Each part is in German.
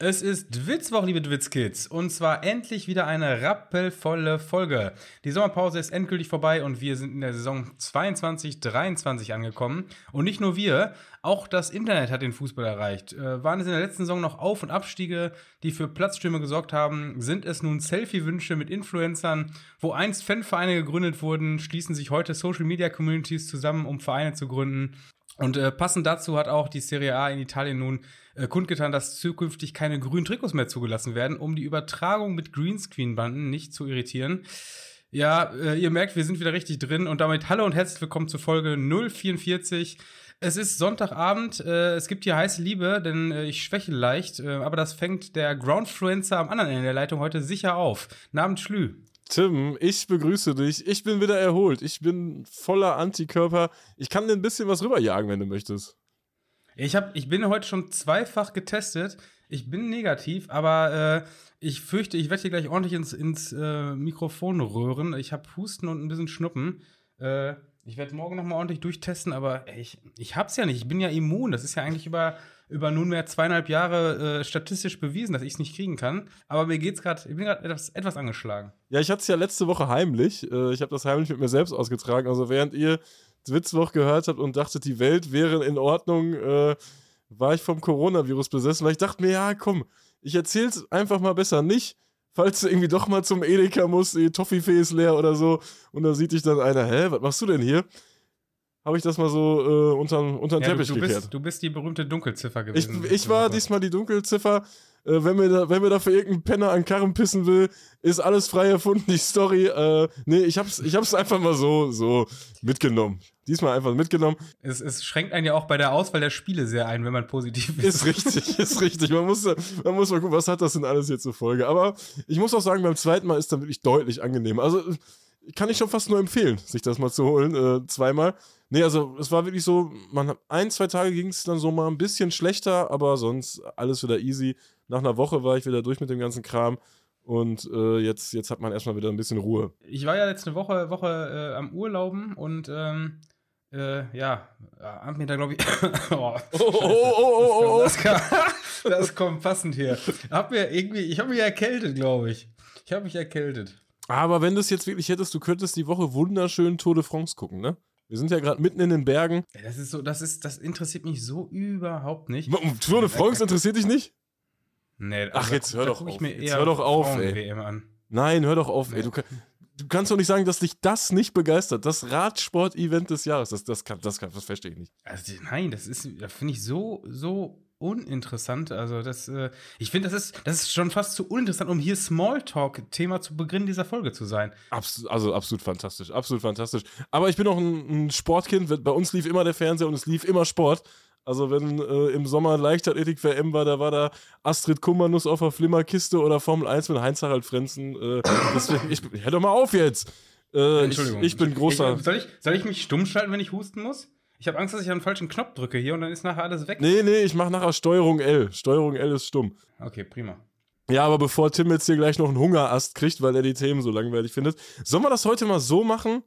Es ist Witzwoch, liebe Dwitzkids. Und zwar endlich wieder eine rappelvolle Folge. Die Sommerpause ist endgültig vorbei und wir sind in der Saison 22-23 angekommen. Und nicht nur wir, auch das Internet hat den Fußball erreicht. Äh, waren es in der letzten Saison noch Auf- und Abstiege, die für Platzstürme gesorgt haben, sind es nun Selfie-Wünsche mit Influencern. Wo einst Fanvereine gegründet wurden, schließen sich heute Social-Media-Communities zusammen, um Vereine zu gründen. Und äh, passend dazu hat auch die Serie A in Italien nun äh, kundgetan, dass zukünftig keine grünen Trikots mehr zugelassen werden, um die Übertragung mit Greenscreen-Banden nicht zu irritieren. Ja, äh, ihr merkt, wir sind wieder richtig drin und damit hallo und herzlich willkommen zur Folge 044. Es ist Sonntagabend, äh, es gibt hier heiße Liebe, denn äh, ich schwäche leicht, äh, aber das fängt der Groundfluencer am anderen Ende der Leitung heute sicher auf. Namens Schlü. Tim, ich begrüße dich. Ich bin wieder erholt. Ich bin voller Antikörper. Ich kann dir ein bisschen was rüberjagen, wenn du möchtest. Ich, hab, ich bin heute schon zweifach getestet. Ich bin negativ, aber äh, ich fürchte, ich werde hier gleich ordentlich ins, ins äh, Mikrofon röhren. Ich habe Husten und ein bisschen Schnuppen. Äh, ich werde morgen noch mal ordentlich durchtesten, aber ey, ich, ich hab's ja nicht. Ich bin ja immun. Das ist ja eigentlich über, über nunmehr zweieinhalb Jahre äh, statistisch bewiesen, dass ich es nicht kriegen kann. Aber mir geht's gerade, ich bin gerade etwas, etwas angeschlagen. Ja, ich hatte es ja letzte Woche heimlich. Äh, ich habe das heimlich mit mir selbst ausgetragen. Also während ihr Witzwoch gehört habt und dachtet, die Welt wäre in Ordnung, äh, war ich vom Coronavirus besessen, weil ich dachte mir, ja, komm, ich erzähl's einfach mal besser nicht falls du irgendwie doch mal zum Edeka musst, die Toffifee ist leer oder so, und da sieht dich dann einer, hä, was machst du denn hier? Habe ich das mal so äh, unter, unter den ja, Teppich du, du gekehrt. Bist, du bist die berühmte Dunkelziffer gewesen. Ich, ich war diesmal die Dunkelziffer. Äh, wenn, mir da, wenn mir dafür irgendein Penner an Karren pissen will, ist alles frei erfunden, die Story. Äh, nee, ich hab's, ich hab's einfach mal so, so mitgenommen. Diesmal einfach mitgenommen. Es, es schränkt einen ja auch bei der Auswahl der Spiele sehr ein, wenn man positiv ist. Ist richtig, ist richtig. Man muss, man muss mal gucken, was hat das denn alles hier zur Folge. Aber ich muss auch sagen, beim zweiten Mal ist dann wirklich deutlich angenehmer. Also kann ich schon fast nur empfehlen, sich das mal zu holen, äh, zweimal. Nee, also es war wirklich so, man ein, zwei Tage ging es dann so mal ein bisschen schlechter, aber sonst alles wieder easy. Nach einer Woche war ich wieder durch mit dem ganzen Kram. Und äh, jetzt, jetzt hat man erstmal wieder ein bisschen Ruhe. Ich war ja letzte Woche, Woche äh, am Urlauben und ähm, äh, ja, hab mir da glaube ich. oh, oh, oh, oh, oh, das, kam, das kommt passend hier. Hab mir irgendwie, ich habe mich erkältet, glaube ich. Ich habe mich erkältet. Aber wenn du es jetzt wirklich hättest, du könntest die Woche wunderschön Tour de France gucken, ne? Wir sind ja gerade mitten in den Bergen. Das ist so, das ist, das interessiert mich so überhaupt nicht. Tour de France interessiert dich nicht? Nee, also Ach, jetzt hör doch auf. Jetzt hör doch auf, ey. Nein, hör doch auf, ey. Du, du kannst doch nicht sagen, dass dich das nicht begeistert. Das Radsport-Event des Jahres, das, das, kann, das, kann, das verstehe ich nicht. Also, nein, das ist, das finde ich so, so uninteressant. Also, das, äh, ich finde, das ist, das ist schon fast zu uninteressant, um hier Smalltalk-Thema zu Beginn dieser Folge zu sein. Abs also, absolut fantastisch, absolut fantastisch. Aber ich bin auch ein, ein Sportkind. Bei uns lief immer der Fernseher und es lief immer Sport. Also wenn äh, im Sommer Leichtathletik WM war, da war da Astrid Kummernuss auf der Flimmerkiste oder Formel 1 mit Heinz-Harald Frenzen. Äh, deswegen, ich, hör doch mal auf jetzt. Äh, Entschuldigung. Ich, ich bin großer. Ich, soll, ich, soll ich mich stumm schalten, wenn ich husten muss? Ich habe Angst, dass ich einen falschen Knopf drücke hier und dann ist nachher alles weg. Nee, nee, ich mache nachher Steuerung L. Steuerung L ist stumm. Okay, prima. Ja, aber bevor Tim jetzt hier gleich noch einen Hungerast kriegt, weil er die Themen so langweilig findet, sollen wir das heute mal so machen,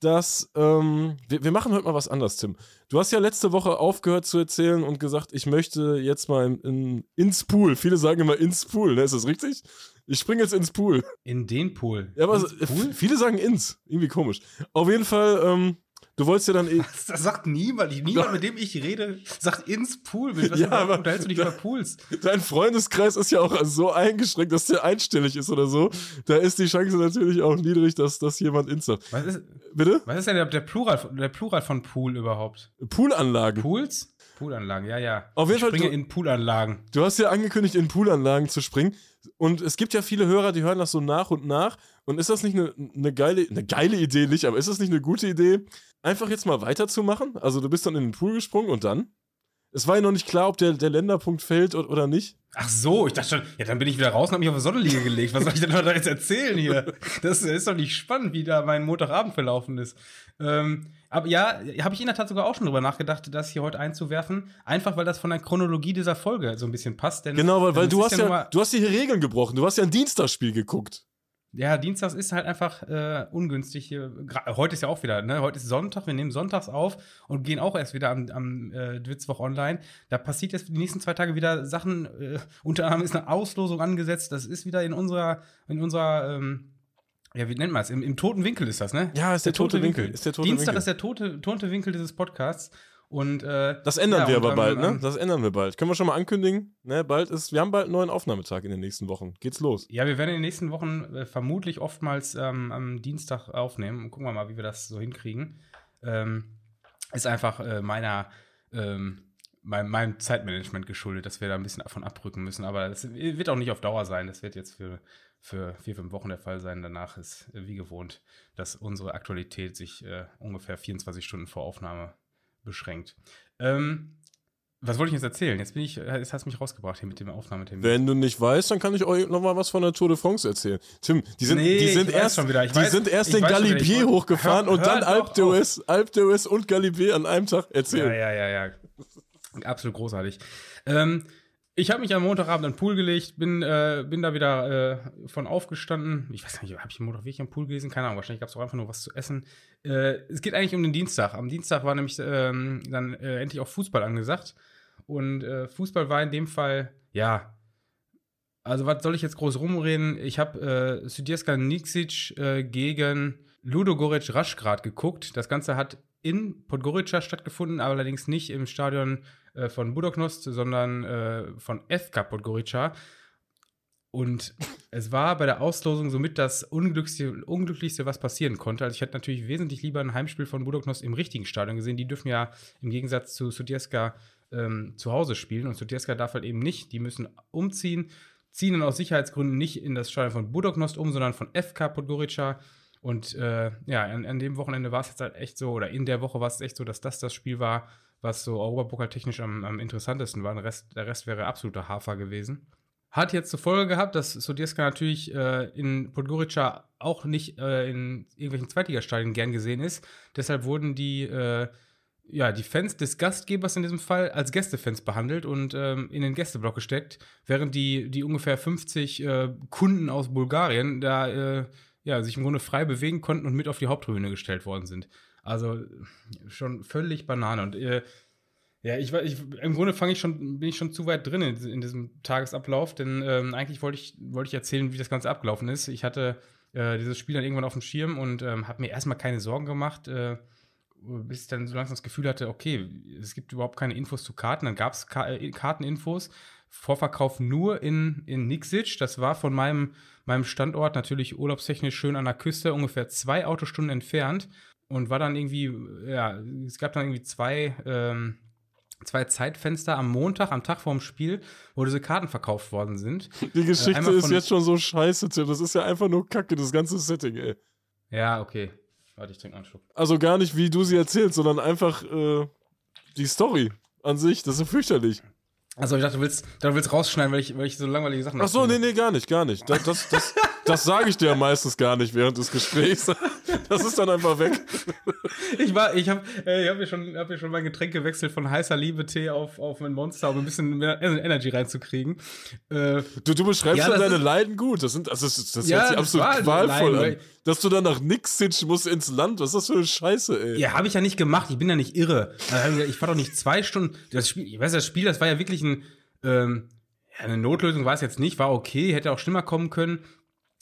dass ähm, wir, wir, machen heute mal was anderes, Tim. Du hast ja letzte Woche aufgehört zu erzählen und gesagt, ich möchte jetzt mal in, in, ins Pool. Viele sagen immer ins Pool, ne? Ist das richtig? Ich springe jetzt ins Pool. In den Pool. Ja, aber Pool? viele sagen ins. Irgendwie komisch. Auf jeden Fall, ähm, Du wolltest ja dann eh. Das, das sagt niemand. Niemand, mit dem ich rede, sagt ins Pool. Mit was ja, aber unterhältst du dich über Pools? Dein Freundeskreis ist ja auch so eingeschränkt, dass der einstellig ist oder so. Da ist die Chance natürlich auch niedrig, dass, dass jemand ins sagt. Was ist, Bitte? Was ist denn der, der, Plural, der Plural von Pool überhaupt? Poolanlagen. Pools? Poolanlagen, ja, ja. Auf jeden ich springe Fall, du, in Poolanlagen. Du hast ja angekündigt, in Poolanlagen zu springen. Und es gibt ja viele Hörer, die hören das so nach und nach. Und ist das nicht eine, eine geile, eine geile Idee nicht, aber ist das nicht eine gute Idee, einfach jetzt mal weiterzumachen? Also du bist dann in den Pool gesprungen und dann? Es war ja noch nicht klar, ob der, der Länderpunkt fällt oder nicht. Ach so, ich dachte schon, ja, dann bin ich wieder raus und hab mich auf eine Sonnenliege gelegt. Was soll ich denn da jetzt erzählen hier? Das ist doch nicht spannend, wie da mein Montagabend verlaufen ist. Ähm, aber ja, habe ich in der Tat sogar auch schon drüber nachgedacht, das hier heute einzuwerfen. Einfach, weil das von der Chronologie dieser Folge so ein bisschen passt. genau, weil, weil du hast ja, ja du hast hier Regeln gebrochen. Du hast ja ein Dienstagsspiel geguckt. Ja, Dienstags ist halt einfach äh, ungünstig hier. Heute ist ja auch wieder, ne? Heute ist Sonntag, wir nehmen sonntags auf und gehen auch erst wieder am, am äh, Dwitzwoch online. Da passiert jetzt die nächsten zwei Tage wieder Sachen. Äh, unter anderem ist eine Auslosung angesetzt. Das ist wieder in unserer, in unserer, ähm, ja, wie nennt man es? Im, Im, toten Winkel ist das, ne? Ja, ist der, der tote, tote Winkel. Winkel. Ist der tote Dienstag Winkel. ist der tote, tote Winkel dieses Podcasts. Und, äh, das ändern ja, wir aber bald, ne? Das ändern wir bald. Können wir schon mal ankündigen? Ne, bald ist, wir haben bald einen neuen Aufnahmetag in den nächsten Wochen. Geht's los? Ja, wir werden in den nächsten Wochen äh, vermutlich oftmals ähm, am Dienstag aufnehmen. Gucken wir mal, wie wir das so hinkriegen. Ähm, ist einfach äh, meiner, ähm, mein, meinem Zeitmanagement geschuldet, dass wir da ein bisschen davon abrücken müssen. Aber das wird auch nicht auf Dauer sein. Das wird jetzt für, für vier, fünf Wochen der Fall sein. Danach ist äh, wie gewohnt, dass unsere Aktualität sich äh, ungefähr 24 Stunden vor Aufnahme beschränkt. Ähm, was wollte ich jetzt erzählen? Jetzt bin ich, jetzt hast du mich rausgebracht hier mit dem Aufnahmetermin. Wenn du nicht weißt, dann kann ich euch noch mal was von der Tour de France erzählen. Tim, die sind, nee, die sind erst, die weiß, sind erst den Galibier hochgefahren hör, und dann Alp d'Huez, Alp d'Huez und Galibier an einem Tag erzählen. Ja, ja, ja, ja. Absolut großartig. Ähm, ich habe mich am Montagabend an den Pool gelegt, bin, äh, bin da wieder äh, von aufgestanden. Ich weiß nicht, habe ich am Montag wirklich am Pool gelesen? Keine Ahnung, wahrscheinlich gab es auch einfach nur was zu essen. Äh, es geht eigentlich um den Dienstag. Am Dienstag war nämlich ähm, dann äh, endlich auch Fußball angesagt. Und äh, Fußball war in dem Fall, ja, also was soll ich jetzt groß rumreden? Ich habe äh, Sudjeska Niksic äh, gegen Ludo Goric Raschgrad geguckt. Das Ganze hat in Podgorica stattgefunden, aber allerdings nicht im Stadion äh, von Budoknost, sondern äh, von FK Podgorica. Und es war bei der Auslosung somit das Unglücklichste, Unglücklichste, was passieren konnte. Also ich hätte natürlich wesentlich lieber ein Heimspiel von Budoknost im richtigen Stadion gesehen. Die dürfen ja im Gegensatz zu Sudieska ähm, zu Hause spielen und Sudieska darf halt eben nicht. Die müssen umziehen, ziehen dann aus Sicherheitsgründen nicht in das Stadion von Budoknost um, sondern von FK Podgorica. Und äh, ja, an, an, dem Wochenende war es jetzt halt echt so, oder in der Woche war es echt so, dass das das Spiel war, was so europapokaltechnisch am, am interessantesten war. Der Rest, der Rest wäre absoluter Hafer gewesen. Hat jetzt zur Folge gehabt, dass Sodieska natürlich äh, in Podgorica auch nicht äh, in irgendwelchen Zweitligastadien gern gesehen ist. Deshalb wurden die, äh, ja, die Fans des Gastgebers in diesem Fall als Gästefans behandelt und ähm, in den Gästeblock gesteckt, während die, die ungefähr 50 äh, Kunden aus Bulgarien da äh, ja, sich im Grunde frei bewegen konnten und mit auf die Haupttribüne gestellt worden sind. Also schon völlig Banane. Und äh, ja, ich, ich im Grunde fange ich schon, bin ich schon zu weit drin in, in diesem Tagesablauf, denn ähm, eigentlich wollte ich, wollte ich erzählen, wie das Ganze abgelaufen ist. Ich hatte äh, dieses Spiel dann irgendwann auf dem Schirm und ähm, habe mir erstmal keine Sorgen gemacht, äh, bis ich dann so langsam das Gefühl hatte, okay, es gibt überhaupt keine Infos zu Karten. Dann gab es Ka äh, Karteninfos. Vorverkauf nur in, in Nixic. Das war von meinem, meinem Standort natürlich urlaubstechnisch schön an der Küste, ungefähr zwei Autostunden entfernt. Und war dann irgendwie, ja, es gab dann irgendwie zwei, ähm, zwei Zeitfenster am Montag, am Tag vorm Spiel, wo diese Karten verkauft worden sind. Die Geschichte äh, ist jetzt schon so scheiße, Tim. Das ist ja einfach nur Kacke, das ganze Setting, ey. Ja, okay. Warte, ich trinke einen Schluck. Also gar nicht, wie du sie erzählst, sondern einfach äh, die Story an sich. Das ist so fürchterlich. Also ich dachte, du willst, du willst rausschneiden, weil ich, weil ich so langweilige Sachen Ach so, nee, nee, gar nicht, gar nicht. Das, das, das, das sage ich dir meistens gar nicht während des Gesprächs. Das ist dann einfach weg. Ich war, ich habe ich hab mir, schon, hab mir schon mein Getränk gewechselt von heißer Liebe-Tee auf, auf ein Monster, um ein bisschen mehr Energy reinzukriegen. Äh, du, du beschreibst ja, deine Leiden gut. Das, sind, also das, das ja, hört sich absolut qualvoll an. Dass du dann nach Nixitsch musst ins Land. Was ist das für eine Scheiße, ey? Ja, habe ich ja nicht gemacht. Ich bin ja nicht irre. Ich fahr doch nicht zwei Stunden. Das Spiel, ich weiß, das Spiel, das war ja wirklich ein. Ähm, eine Notlösung war es jetzt nicht, war okay, hätte auch schlimmer kommen können.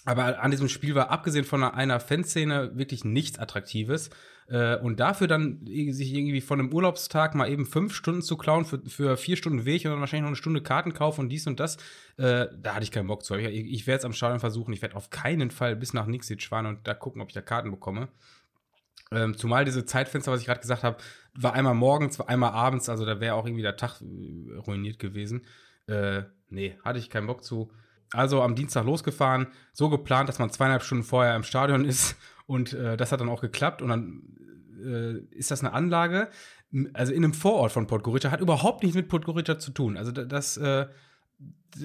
Aber an diesem Spiel war abgesehen von einer Fanszene wirklich nichts Attraktives. Äh, und dafür dann sich irgendwie von einem Urlaubstag mal eben fünf Stunden zu klauen für, für vier Stunden Weg und dann wahrscheinlich noch eine Stunde Kartenkauf und dies und das, äh, da hatte ich keinen Bock zu. Ich, ich werde es am Stadion versuchen. Ich werde auf keinen Fall bis nach Nixic fahren und da gucken, ob ich da Karten bekomme. Ähm, zumal diese Zeitfenster, was ich gerade gesagt habe, war einmal morgens, war einmal abends, also da wäre auch irgendwie der Tag äh, ruiniert gewesen. Äh, nee, hatte ich keinen Bock zu. Also am Dienstag losgefahren, so geplant, dass man zweieinhalb Stunden vorher im Stadion ist. Und äh, das hat dann auch geklappt. Und dann äh, ist das eine Anlage, also in einem Vorort von Podgorica, hat überhaupt nichts mit Podgorica zu tun. Also das, äh,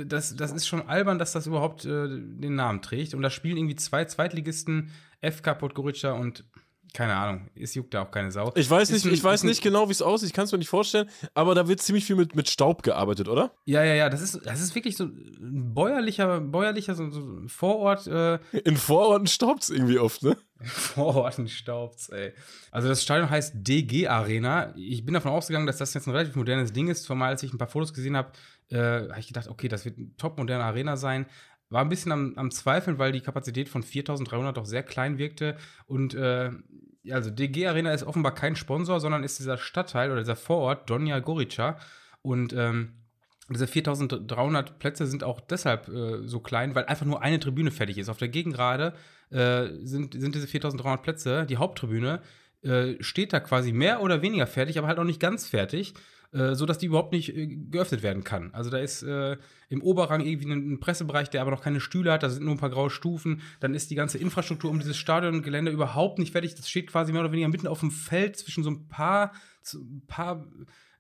das, das ist schon albern, dass das überhaupt äh, den Namen trägt. Und da spielen irgendwie zwei Zweitligisten, FK Podgorica und keine Ahnung, es juckt da auch keine Sau. Ich weiß nicht, ein- ich weiß nicht genau, wie es aussieht, ich kann es mir nicht vorstellen, aber da wird ziemlich viel mit, mit Staub gearbeitet, oder? Ja, ja, ja, das ist, das ist wirklich so ein bäuerlicher, bäuerlicher so, so ein Vorort, äh, In Vororten staubt es irgendwie oft, ne? Vororten staubt's, ey. Also das Stadion heißt DG Arena. Ich bin davon ausgegangen, dass das jetzt ein relativ modernes Ding ist. Zumal als ich ein paar Fotos gesehen habe, äh, habe ich gedacht, okay, das wird eine top moderne Arena sein. War ein bisschen am, am Zweifeln, weil die Kapazität von 4300 doch sehr klein wirkte. Und äh, also DG Arena ist offenbar kein Sponsor, sondern ist dieser Stadtteil oder dieser Vorort Donja Gorica. Und ähm, diese 4300 Plätze sind auch deshalb äh, so klein, weil einfach nur eine Tribüne fertig ist. Auf der Gegengrade äh, sind, sind diese 4300 Plätze, die Haupttribüne, äh, steht da quasi mehr oder weniger fertig, aber halt auch nicht ganz fertig, äh, sodass die überhaupt nicht äh, geöffnet werden kann. Also da ist äh, im Oberrang irgendwie ein, ein Pressebereich, der aber noch keine Stühle hat, da sind nur ein paar graue Stufen. Dann ist die ganze Infrastruktur um dieses Stadiongelände überhaupt nicht fertig. Das steht quasi mehr oder weniger mitten auf dem Feld zwischen so ein paar, so ein paar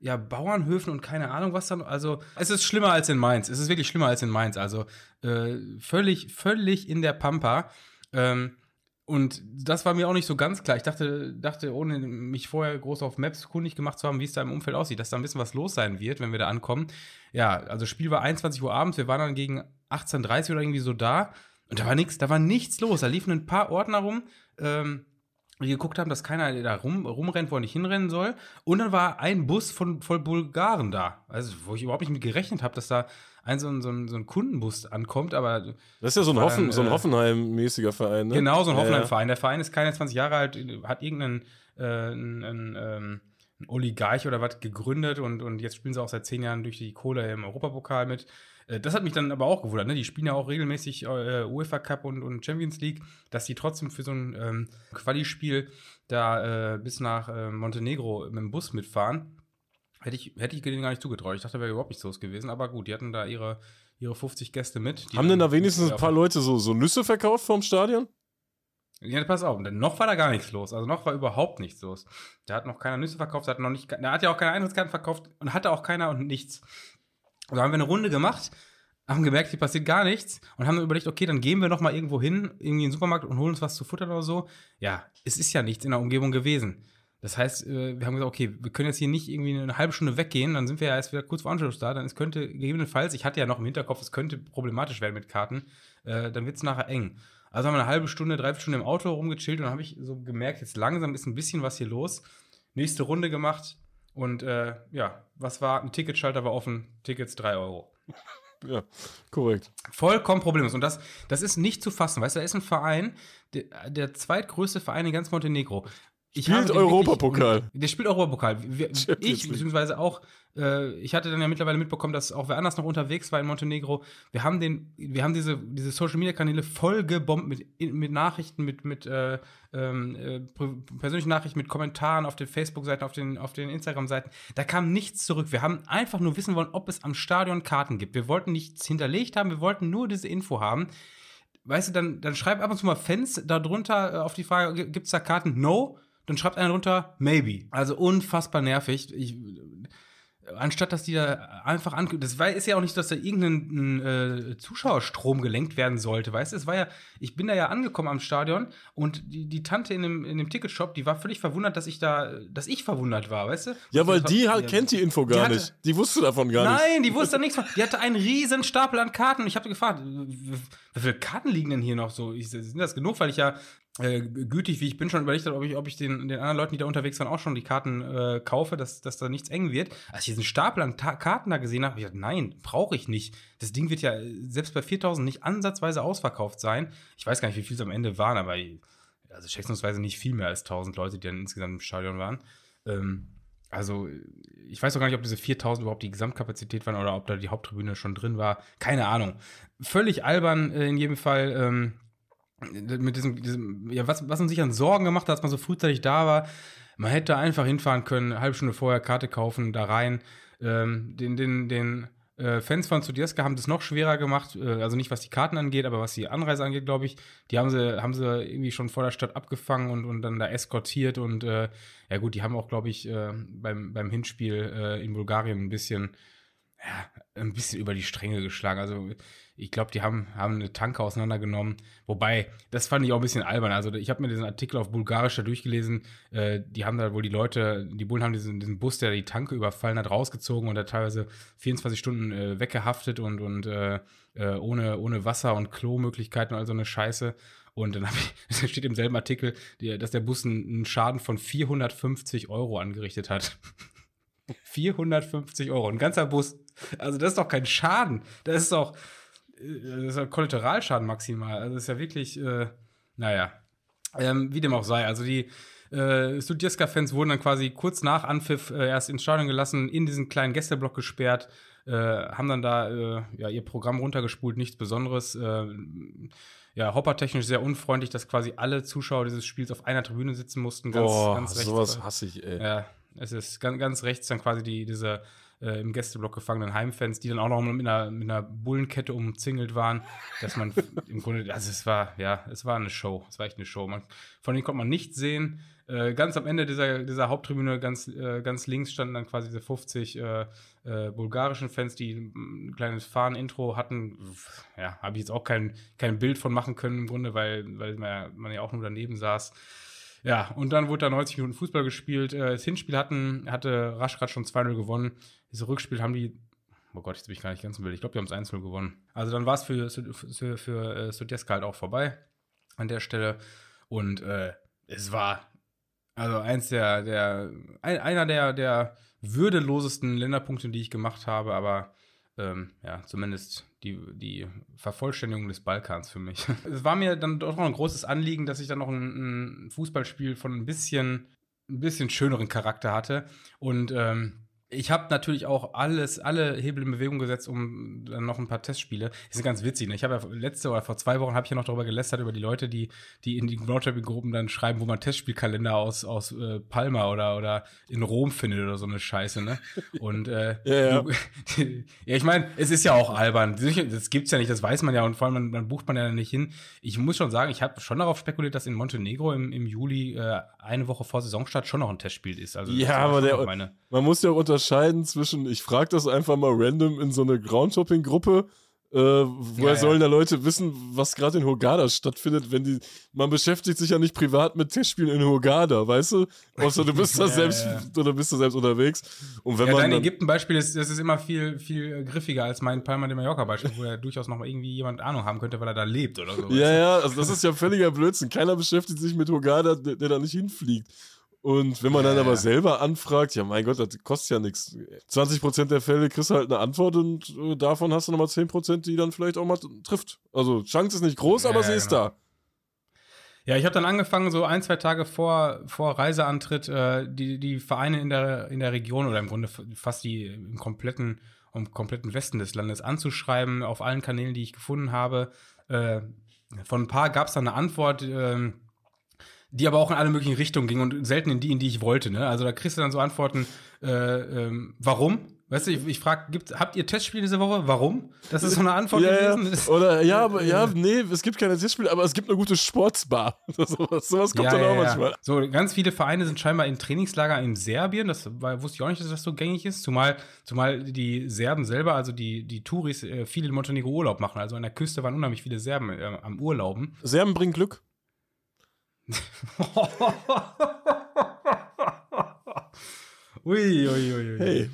ja, Bauernhöfen und keine Ahnung was dann. Also, es ist schlimmer als in Mainz. Es ist wirklich schlimmer als in Mainz. Also, äh, völlig, völlig in der Pampa. Ähm, und das war mir auch nicht so ganz klar. Ich dachte, dachte, ohne mich vorher groß auf Maps kundig gemacht zu haben, wie es da im Umfeld aussieht, dass da ein bisschen was los sein wird, wenn wir da ankommen. Ja, also Spiel war 21 Uhr abends, wir waren dann gegen 18.30 Uhr oder irgendwie so da. Und da war nichts, da war nichts los. Da liefen ein paar Ordner rum. Ähm, die geguckt haben, dass keiner da rum, rumrennt, wo er nicht hinrennen soll. Und dann war ein Bus von, voll Bulgaren da. Also, wo ich überhaupt nicht mit gerechnet habe, dass da ein so, ein so ein so ein Kundenbus ankommt. Aber Das ist ja so ein, Hoffen, dann, so ein äh, Hoffenheim-mäßiger Verein, ne? Genau, so ein Ja, Hoffenheim-Verein. Der Verein ist keine 20 Jahre alt, hat irgendeinen äh, einen, einen, ähm, einen Oligarch oder was gegründet und, und jetzt spielen sie auch seit zehn Jahren durch die Kohle im Europapokal mit. Äh, Das hat mich dann aber auch gewundert. Ne? Die spielen ja auch regelmäßig äh, UEFA Cup und, und Champions League, dass die trotzdem für so ein ähm, Quali-Spiel da äh, bis nach äh, Montenegro mit dem Bus mitfahren. Hätte ich, hätte ich denen gar nicht zugetraut. Ich dachte, wäre überhaupt nicht so gewesen. Aber gut, die hatten da ihre, ihre 50 Gäste mit. die Haben denn da wenigstens ein paar Leute so, so Nüsse verkauft vom Stadion? Ja, pass auf, denn noch war da gar nichts los. Also noch war überhaupt nichts los. Da hat noch keiner Nüsse verkauft, da hat noch nicht, da hat ja auch keine Eintrittskarten verkauft und hatte auch keiner und nichts. Und da haben wir eine Runde gemacht, haben gemerkt, hier passiert gar nichts und haben dann überlegt, okay, dann gehen wir noch mal irgendwo hin, irgendwie in den Supermarkt und holen uns was zu futtern oder so. Ja, es ist ja nichts in der Umgebung gewesen. Das heißt, äh, wir haben gesagt, okay, wir können jetzt hier nicht irgendwie eine halbe Stunde weggehen, dann sind wir ja erst wieder kurz vor Anschluss da, dann es könnte gegebenenfalls, ich hatte ja noch im Hinterkopf, es könnte problematisch werden mit Karten, äh, dann wird es nachher eng. Also haben wir eine halbe Stunde, dreiviertel Stunde im Auto rumgechillt und dann habe ich so gemerkt, jetzt langsam ist ein bisschen was hier los. Nächste Runde gemacht und äh, ja, was war? Ein Ticketschalter war offen, Tickets 3 Euro. Ja, korrekt. Vollkommen problemlos. Und das, das ist nicht zu fassen. Weißt du, da ist ein Verein, der, der zweitgrößte Verein in ganz Montenegro. Spielt Europapokal. Der spielt Europapokal. Ich, beziehungsweise auch, äh, ich hatte dann ja mittlerweile mitbekommen, dass auch wer anders noch unterwegs war in Montenegro. Wir haben den, wir haben diese, diese Social Media Kanäle voll gebombt mit, mit Nachrichten, mit, mit äh, ähm, äh, persönlichen Nachrichten, mit Kommentaren auf den Facebook-Seiten, auf den, auf den Instagram-Seiten. Da kam nichts zurück. Wir haben einfach nur wissen wollen, ob es am Stadion Karten gibt. Wir wollten nichts hinterlegt haben, wir wollten nur diese Info haben weißt du, dann, dann schreib ab und zu mal Fans darunter äh, auf die Frage, gibt es da Karten? No. Dann schreibt einer drunter, maybe. Also unfassbar nervig. Ich, anstatt dass die da einfach an. Das war, ist ja auch nicht, dass da irgendein äh, Zuschauerstrom gelenkt werden sollte, weißt du? Es war ja, ich bin da ja angekommen am Stadion und die, die Tante in dem, in dem Ticketshop, die war völlig verwundert, dass ich da, dass ich verwundert war, weißt du? Ja, weil die hat- halt kennt die Info Die gar hatte- nicht. Die wusste davon gar nicht. Nein, die wusste nichts von. Die hatte einen riesen Stapel an Karten. Und ich habe gefragt, wie wie viele Karten liegen denn hier noch so? Ich, sind das genug? Weil ich ja äh, gütig, wie ich bin, schon überlegt ob ich, ob ich den, den anderen Leuten, die da unterwegs waren, auch schon die Karten äh, kaufe, dass, dass da nichts eng wird. Als ich diesen Stapel an Ta Karten da gesehen habe, habe ich gedacht, nein, brauche ich nicht. Das Ding wird ja äh, selbst bei 4000 nicht ansatzweise ausverkauft sein. Ich weiß gar nicht, wie viel es am Ende waren, aber also schätzungsweise nicht viel mehr als 1000 Leute, die dann insgesamt im Stadion waren. Ähm, also, ich weiß auch gar nicht, ob diese 4000 überhaupt die Gesamtkapazität waren oder ob da die Haupttribüne schon drin war. Keine Ahnung. Völlig albern äh, in jedem Fall. Ähm, mit diesem, diesem ja, was, was uns sich an Sorgen gemacht hat, dass man so frühzeitig da war. Man hätte einfach hinfahren können, eine halbe Stunde vorher Karte kaufen, da rein. Ähm, den, den, den äh, Fans von Studieska haben das noch schwerer gemacht, äh, also nicht was die Karten angeht, aber was die Anreise angeht, glaube ich. Die haben sie, haben sie irgendwie schon vor der Stadt abgefangen und, und dann da eskortiert und äh, ja gut, die haben auch, glaube ich, äh, beim, beim Hinspiel äh, in Bulgarien ein bisschen ja, ein bisschen über die Stränge geschlagen. Also ich glaube, die haben, haben eine Tanke auseinandergenommen. Wobei, das fand ich auch ein bisschen albern. Also ich habe mir diesen Artikel auf Bulgarisch da durchgelesen. Äh, die haben da wohl die Leute, die Bullen haben diesen, diesen Bus, der die Tanke überfallen hat, rausgezogen und da teilweise 24 Stunden äh, weggehaftet und, und äh, äh, ohne, ohne Wasser und Klomöglichkeiten und all so eine Scheiße. Und dann ich, steht im selben Artikel, dass der Bus einen Schaden von 450 Euro angerichtet hat. 450 Euro, ein ganzer Bus. Also das ist doch kein Schaden. Das ist doch, äh, das ist ja Kollateralschaden maximal. Also das ist ja wirklich, äh, naja, ähm, wie dem auch sei. Also die äh, Studieska-Fans wurden dann quasi kurz nach Anpfiff äh, erst ins Stadion gelassen, in diesen kleinen Gästeblock gesperrt, äh, haben dann da äh, ja, ihr Programm runtergespult, nichts Besonderes. Äh, ja, hoppertechnisch sehr unfreundlich, dass quasi alle Zuschauer dieses Spiels auf einer Tribüne sitzen mussten. Ganz, Boah, ganz rechts. sowas hasse ich, ey. Ja, es ist ganz, ganz rechts dann quasi die, diese äh, im Gästeblock gefangenen Heimfans, die dann auch noch mit einer, mit einer Bullenkette umzingelt waren, dass man im Grunde, also es war, ja, es war eine Show, es war echt eine Show. Man, von denen konnte man nichts sehen. Äh, ganz am Ende dieser, dieser Haupttribüne, ganz, äh, ganz links, standen dann quasi diese 50 äh, äh, bulgarischen Fans, die ein kleines Fahren-Intro hatten. Ja, habe ich jetzt auch kein, kein Bild von machen können im Grunde, weil, weil man, ja, man ja auch nur daneben saß. Ja, und dann wurde da 90 Minuten Fußball gespielt. Äh, das Hinspiel hatten, hatte Raschgrad schon 2-0 gewonnen. Dieses Rückspiel haben die, oh Gott, jetzt bin ich gar nicht ganz im Bild. Ich glaube, die haben es 1-0 gewonnen. Also dann war es für, für, für äh, Sudjeska halt auch vorbei an der Stelle. Und äh, es war also eins der, der ein, einer der, der würdelosesten Länderpunkte, die ich gemacht habe, aber ähm, ja, zumindest die, die Vervollständigung des Balkans für mich. es war mir dann doch noch ein großes Anliegen, dass ich dann noch ein, ein Fußballspiel von ein bisschen, ein bisschen schöneren Charakter hatte. Und ähm, ich habe natürlich auch alles, alle Hebel in Bewegung gesetzt, um dann noch ein paar Testspiele. Das ist ganz witzig. Ne? Ich habe ja letzte oder vor zwei Wochen habe ich ja noch darüber gelästert über die Leute, die, die in die Roadtripping-Gruppen dann schreiben, wo man Testspielkalender aus, aus äh, Palma oder, oder in Rom findet oder so eine Scheiße. Ne? Und äh, ja, ja. ja, ich meine, es ist ja auch albern. Das gibt's ja nicht, das weiß man ja und vor allem man, man bucht man ja nicht hin. Ich muss schon sagen, ich habe schon darauf spekuliert, dass in Montenegro im, im Juli äh, eine Woche vor Saisonstart schon noch ein Testspiel ist. Also ja, aber der, man muss ja auch unter unterscheiden zwischen, ich frage das einfach mal random in so eine Groundshopping-Gruppe, äh, woher ja, sollen da Leute wissen, was gerade in Hogada stattfindet, wenn die, man beschäftigt sich ja nicht privat mit Testspielen in Hogada, weißt du? Außer du bist da selbst, oder bist du selbst unterwegs. Und wenn ja, man dein Ägypten-Beispiel ist, das ist immer viel, viel griffiger als mein Palma de Mallorca-Beispiel, wo ja durchaus noch mal irgendwie jemand Ahnung haben könnte, weil er da lebt oder so. Ja, ja, also das ist ja völliger Blödsinn. Keiner beschäftigt sich mit Hogada, der, der da nicht hinfliegt. Und wenn man dann aber selber anfragt, ja mein Gott, das kostet ja nichts. 20% der Fälle kriegst du halt eine Antwort und äh, davon hast du nochmal 10%, die dann vielleicht auch mal trifft. Also Chance ist nicht groß, aber sie ist genau. da. Ja, ich habe dann angefangen, so ein, zwei Tage vor, vor Reiseantritt, äh, die, die Vereine in der, in der Region oder im Grunde fast die im kompletten, im kompletten Westen des Landes anzuschreiben, auf allen Kanälen, die ich gefunden habe. Äh, von ein paar gab es dann eine Antwort, äh, die aber auch in alle möglichen Richtungen ging und selten in die, in die ich wollte. Ne? Also da kriegst du dann so Antworten, äh, ähm, warum? Weißt du, ich, ich frage, habt ihr Testspiele diese Woche? Warum? Das ist so eine Antwort ja, gewesen. Ja. Oder ja, aber, ja, nee, es gibt keine Testspiele, aber es gibt eine gute Sportsbar. sowas, sowas kommt ja, dann auch manchmal. So, ganz viele Vereine sind scheinbar in Trainingslager in Serbien. Das war, wusste ich auch nicht, dass das so gängig ist. Zumal, zumal die Serben selber, also die, die Touris, äh, viele in Montenegro Urlaub machen. Also an der Küste waren unheimlich viele Serben äh, am Urlauben. Serben bringen Glück. ui, ui, ui, ui. Hey.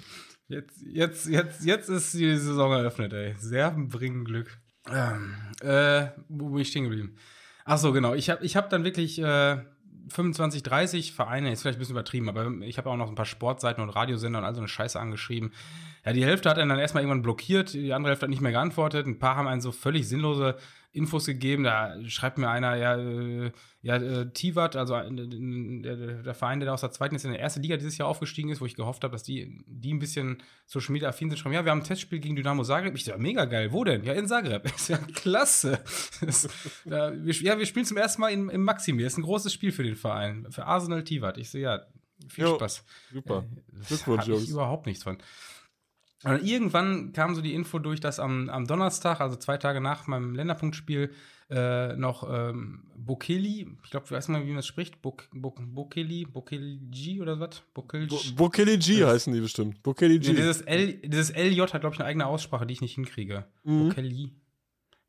Jetzt, jetzt, jetzt, jetzt ist die Saison eröffnet, ey. Serben bringen Glück. Ähm, äh, wo bin ich stehen geblieben? Ach so, genau. Ich habe ich hab dann wirklich äh, 25, 30 Vereine, ist vielleicht ein bisschen übertrieben, aber ich habe auch noch ein paar Sportseiten und Radiosender und all so eine Scheiße angeschrieben. Ja, die Hälfte hat er dann erstmal irgendwann blockiert, die andere Hälfte hat nicht mehr geantwortet. Ein paar haben einen so völlig sinnlose Infos gegeben. Da schreibt mir einer, ja, äh, ja äh, Tivat, also äh, der, der, Verein, der aus der zweiten ist, in der ersten Liga dieses Jahr aufgestiegen ist, wo ich gehofft habe, dass die, die ein bisschen Social Media affin sind, schreiben, ja, wir haben ein Testspiel gegen Dynamo Zagreb. Ich dachte, mega geil, wo denn? Ja, in Zagreb. ist ja klasse. Das, ja, wir, ja, wir spielen zum ersten Mal im, im Maximir. Das ist ein großes Spiel für den Verein, für Arsenal Tivat. Ich sehe, ja, viel jo, Spaß. Super. Glückwunsch, Jungs. ich überhaupt nichts von. Und irgendwann kam so die Info durch, dass am, am Donnerstag, also zwei Tage nach meinem Länderpunktspiel, äh, noch ähm, Bokeli, ich glaube, weiß mal, wie man das spricht, Bok, Bok, Bokeli, Bokeli oder was? Bokeli Bo Bokeli G Das- heißen die bestimmt. Bokeli G. Nee, dieses, L, dieses LJ hat, glaube ich, eine eigene Aussprache, die ich nicht hinkriege. Mhm. Bokeli.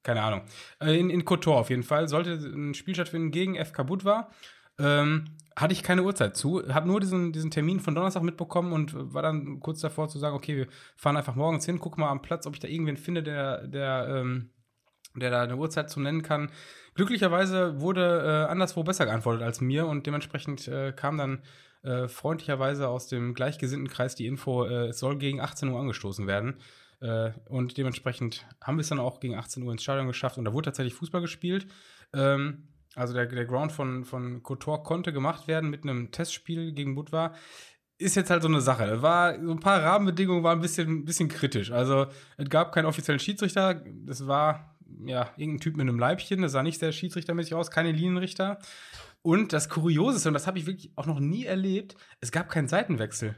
Keine Ahnung. Äh, in, in Kotor auf jeden Fall. Sollte ein Spiel stattfinden gegen FK Budva. Ähm, hatte ich keine Uhrzeit zu. Habe nur diesen, diesen Termin von Donnerstag mitbekommen und war dann kurz davor zu sagen, okay, wir fahren einfach morgens hin, gucken mal am Platz, ob ich da irgendwen finde, der, der, ähm, der da eine Uhrzeit zu nennen kann. Glücklicherweise wurde äh, anderswo besser geantwortet als mir und dementsprechend äh, kam dann äh, freundlicherweise aus dem gleichgesinnten Kreis die Info, äh, es soll gegen 18 Uhr angestoßen werden. Äh, und dementsprechend haben wir es dann auch gegen 18 Uhr ins Stadion geschafft und da wurde tatsächlich Fußball gespielt. Ähm, also der, der Ground von, von Kotor konnte gemacht werden mit einem Testspiel gegen Budva. Ist jetzt halt so eine Sache. War, so ein paar Rahmenbedingungen waren ein bisschen, ein bisschen kritisch. Also es gab keinen offiziellen Schiedsrichter. Das war ja irgendein Typ mit einem Leibchen. Das sah nicht sehr schiedsrichtermäßig aus. Keine Linienrichter. Und das Kurioseste, und das habe ich wirklich auch noch nie erlebt, es gab keinen Seitenwechsel.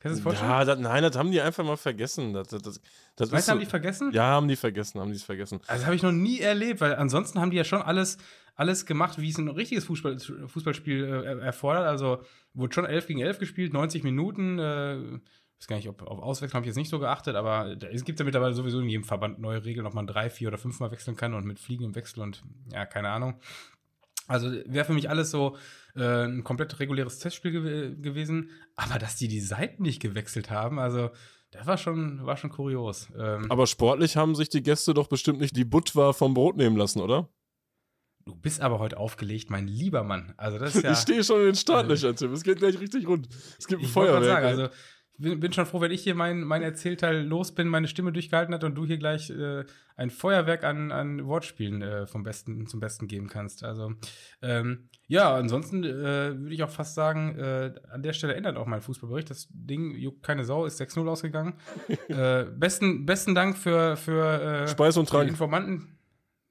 Kannst du das vorstellen? Ja, das, nein, das haben die einfach mal vergessen. Das, das, das, das weißt du, haben so, die vergessen? Ja, haben die vergessen, haben die es vergessen. Also habe ich noch nie erlebt, weil ansonsten haben die ja schon alles, alles gemacht, wie es ein richtiges Fußball, Fußballspiel äh, erfordert. Also wurde schon 11 gegen 11 gespielt, 90 Minuten. Äh, weiß gar nicht, ob auf Auswechseln habe ich jetzt nicht so geachtet, aber es gibt ja mittlerweile sowieso in jedem Verband neue Regeln, ob man drei, vier oder fünfmal wechseln kann und mit Fliegen im Wechsel und ja, keine Ahnung. Also wäre für mich alles so äh, ein komplett reguläres Testspiel gew gewesen, aber dass die die Seiten nicht gewechselt haben, also das war schon, war schon kurios. Ähm, Aber sportlich haben sich die Gäste doch bestimmt nicht die Butwa vom Brot nehmen lassen, oder? Du bist aber heute aufgelegt, mein lieber Mann. Also das ist ja. Ich stehe schon in den Startlöchern, Tim. Es geht gleich richtig rund. Es gibt ein ich wollte gerade Feuerwerk. sagen, also ich bin, bin schon froh, wenn ich hier mein, mein Erzählteil los bin, meine Stimme durchgehalten hat und du hier gleich äh, ein Feuerwerk an, an Wortspielen äh, vom Besten, zum Besten geben kannst. Also ähm, ja, ansonsten äh, würde ich auch fast sagen, äh, an der Stelle ändert auch mein Fußballbericht. Das Ding juckt keine Sau, ist 6-0 ausgegangen. äh, besten, besten Dank für, für äh, Speis und Trank. Informanten.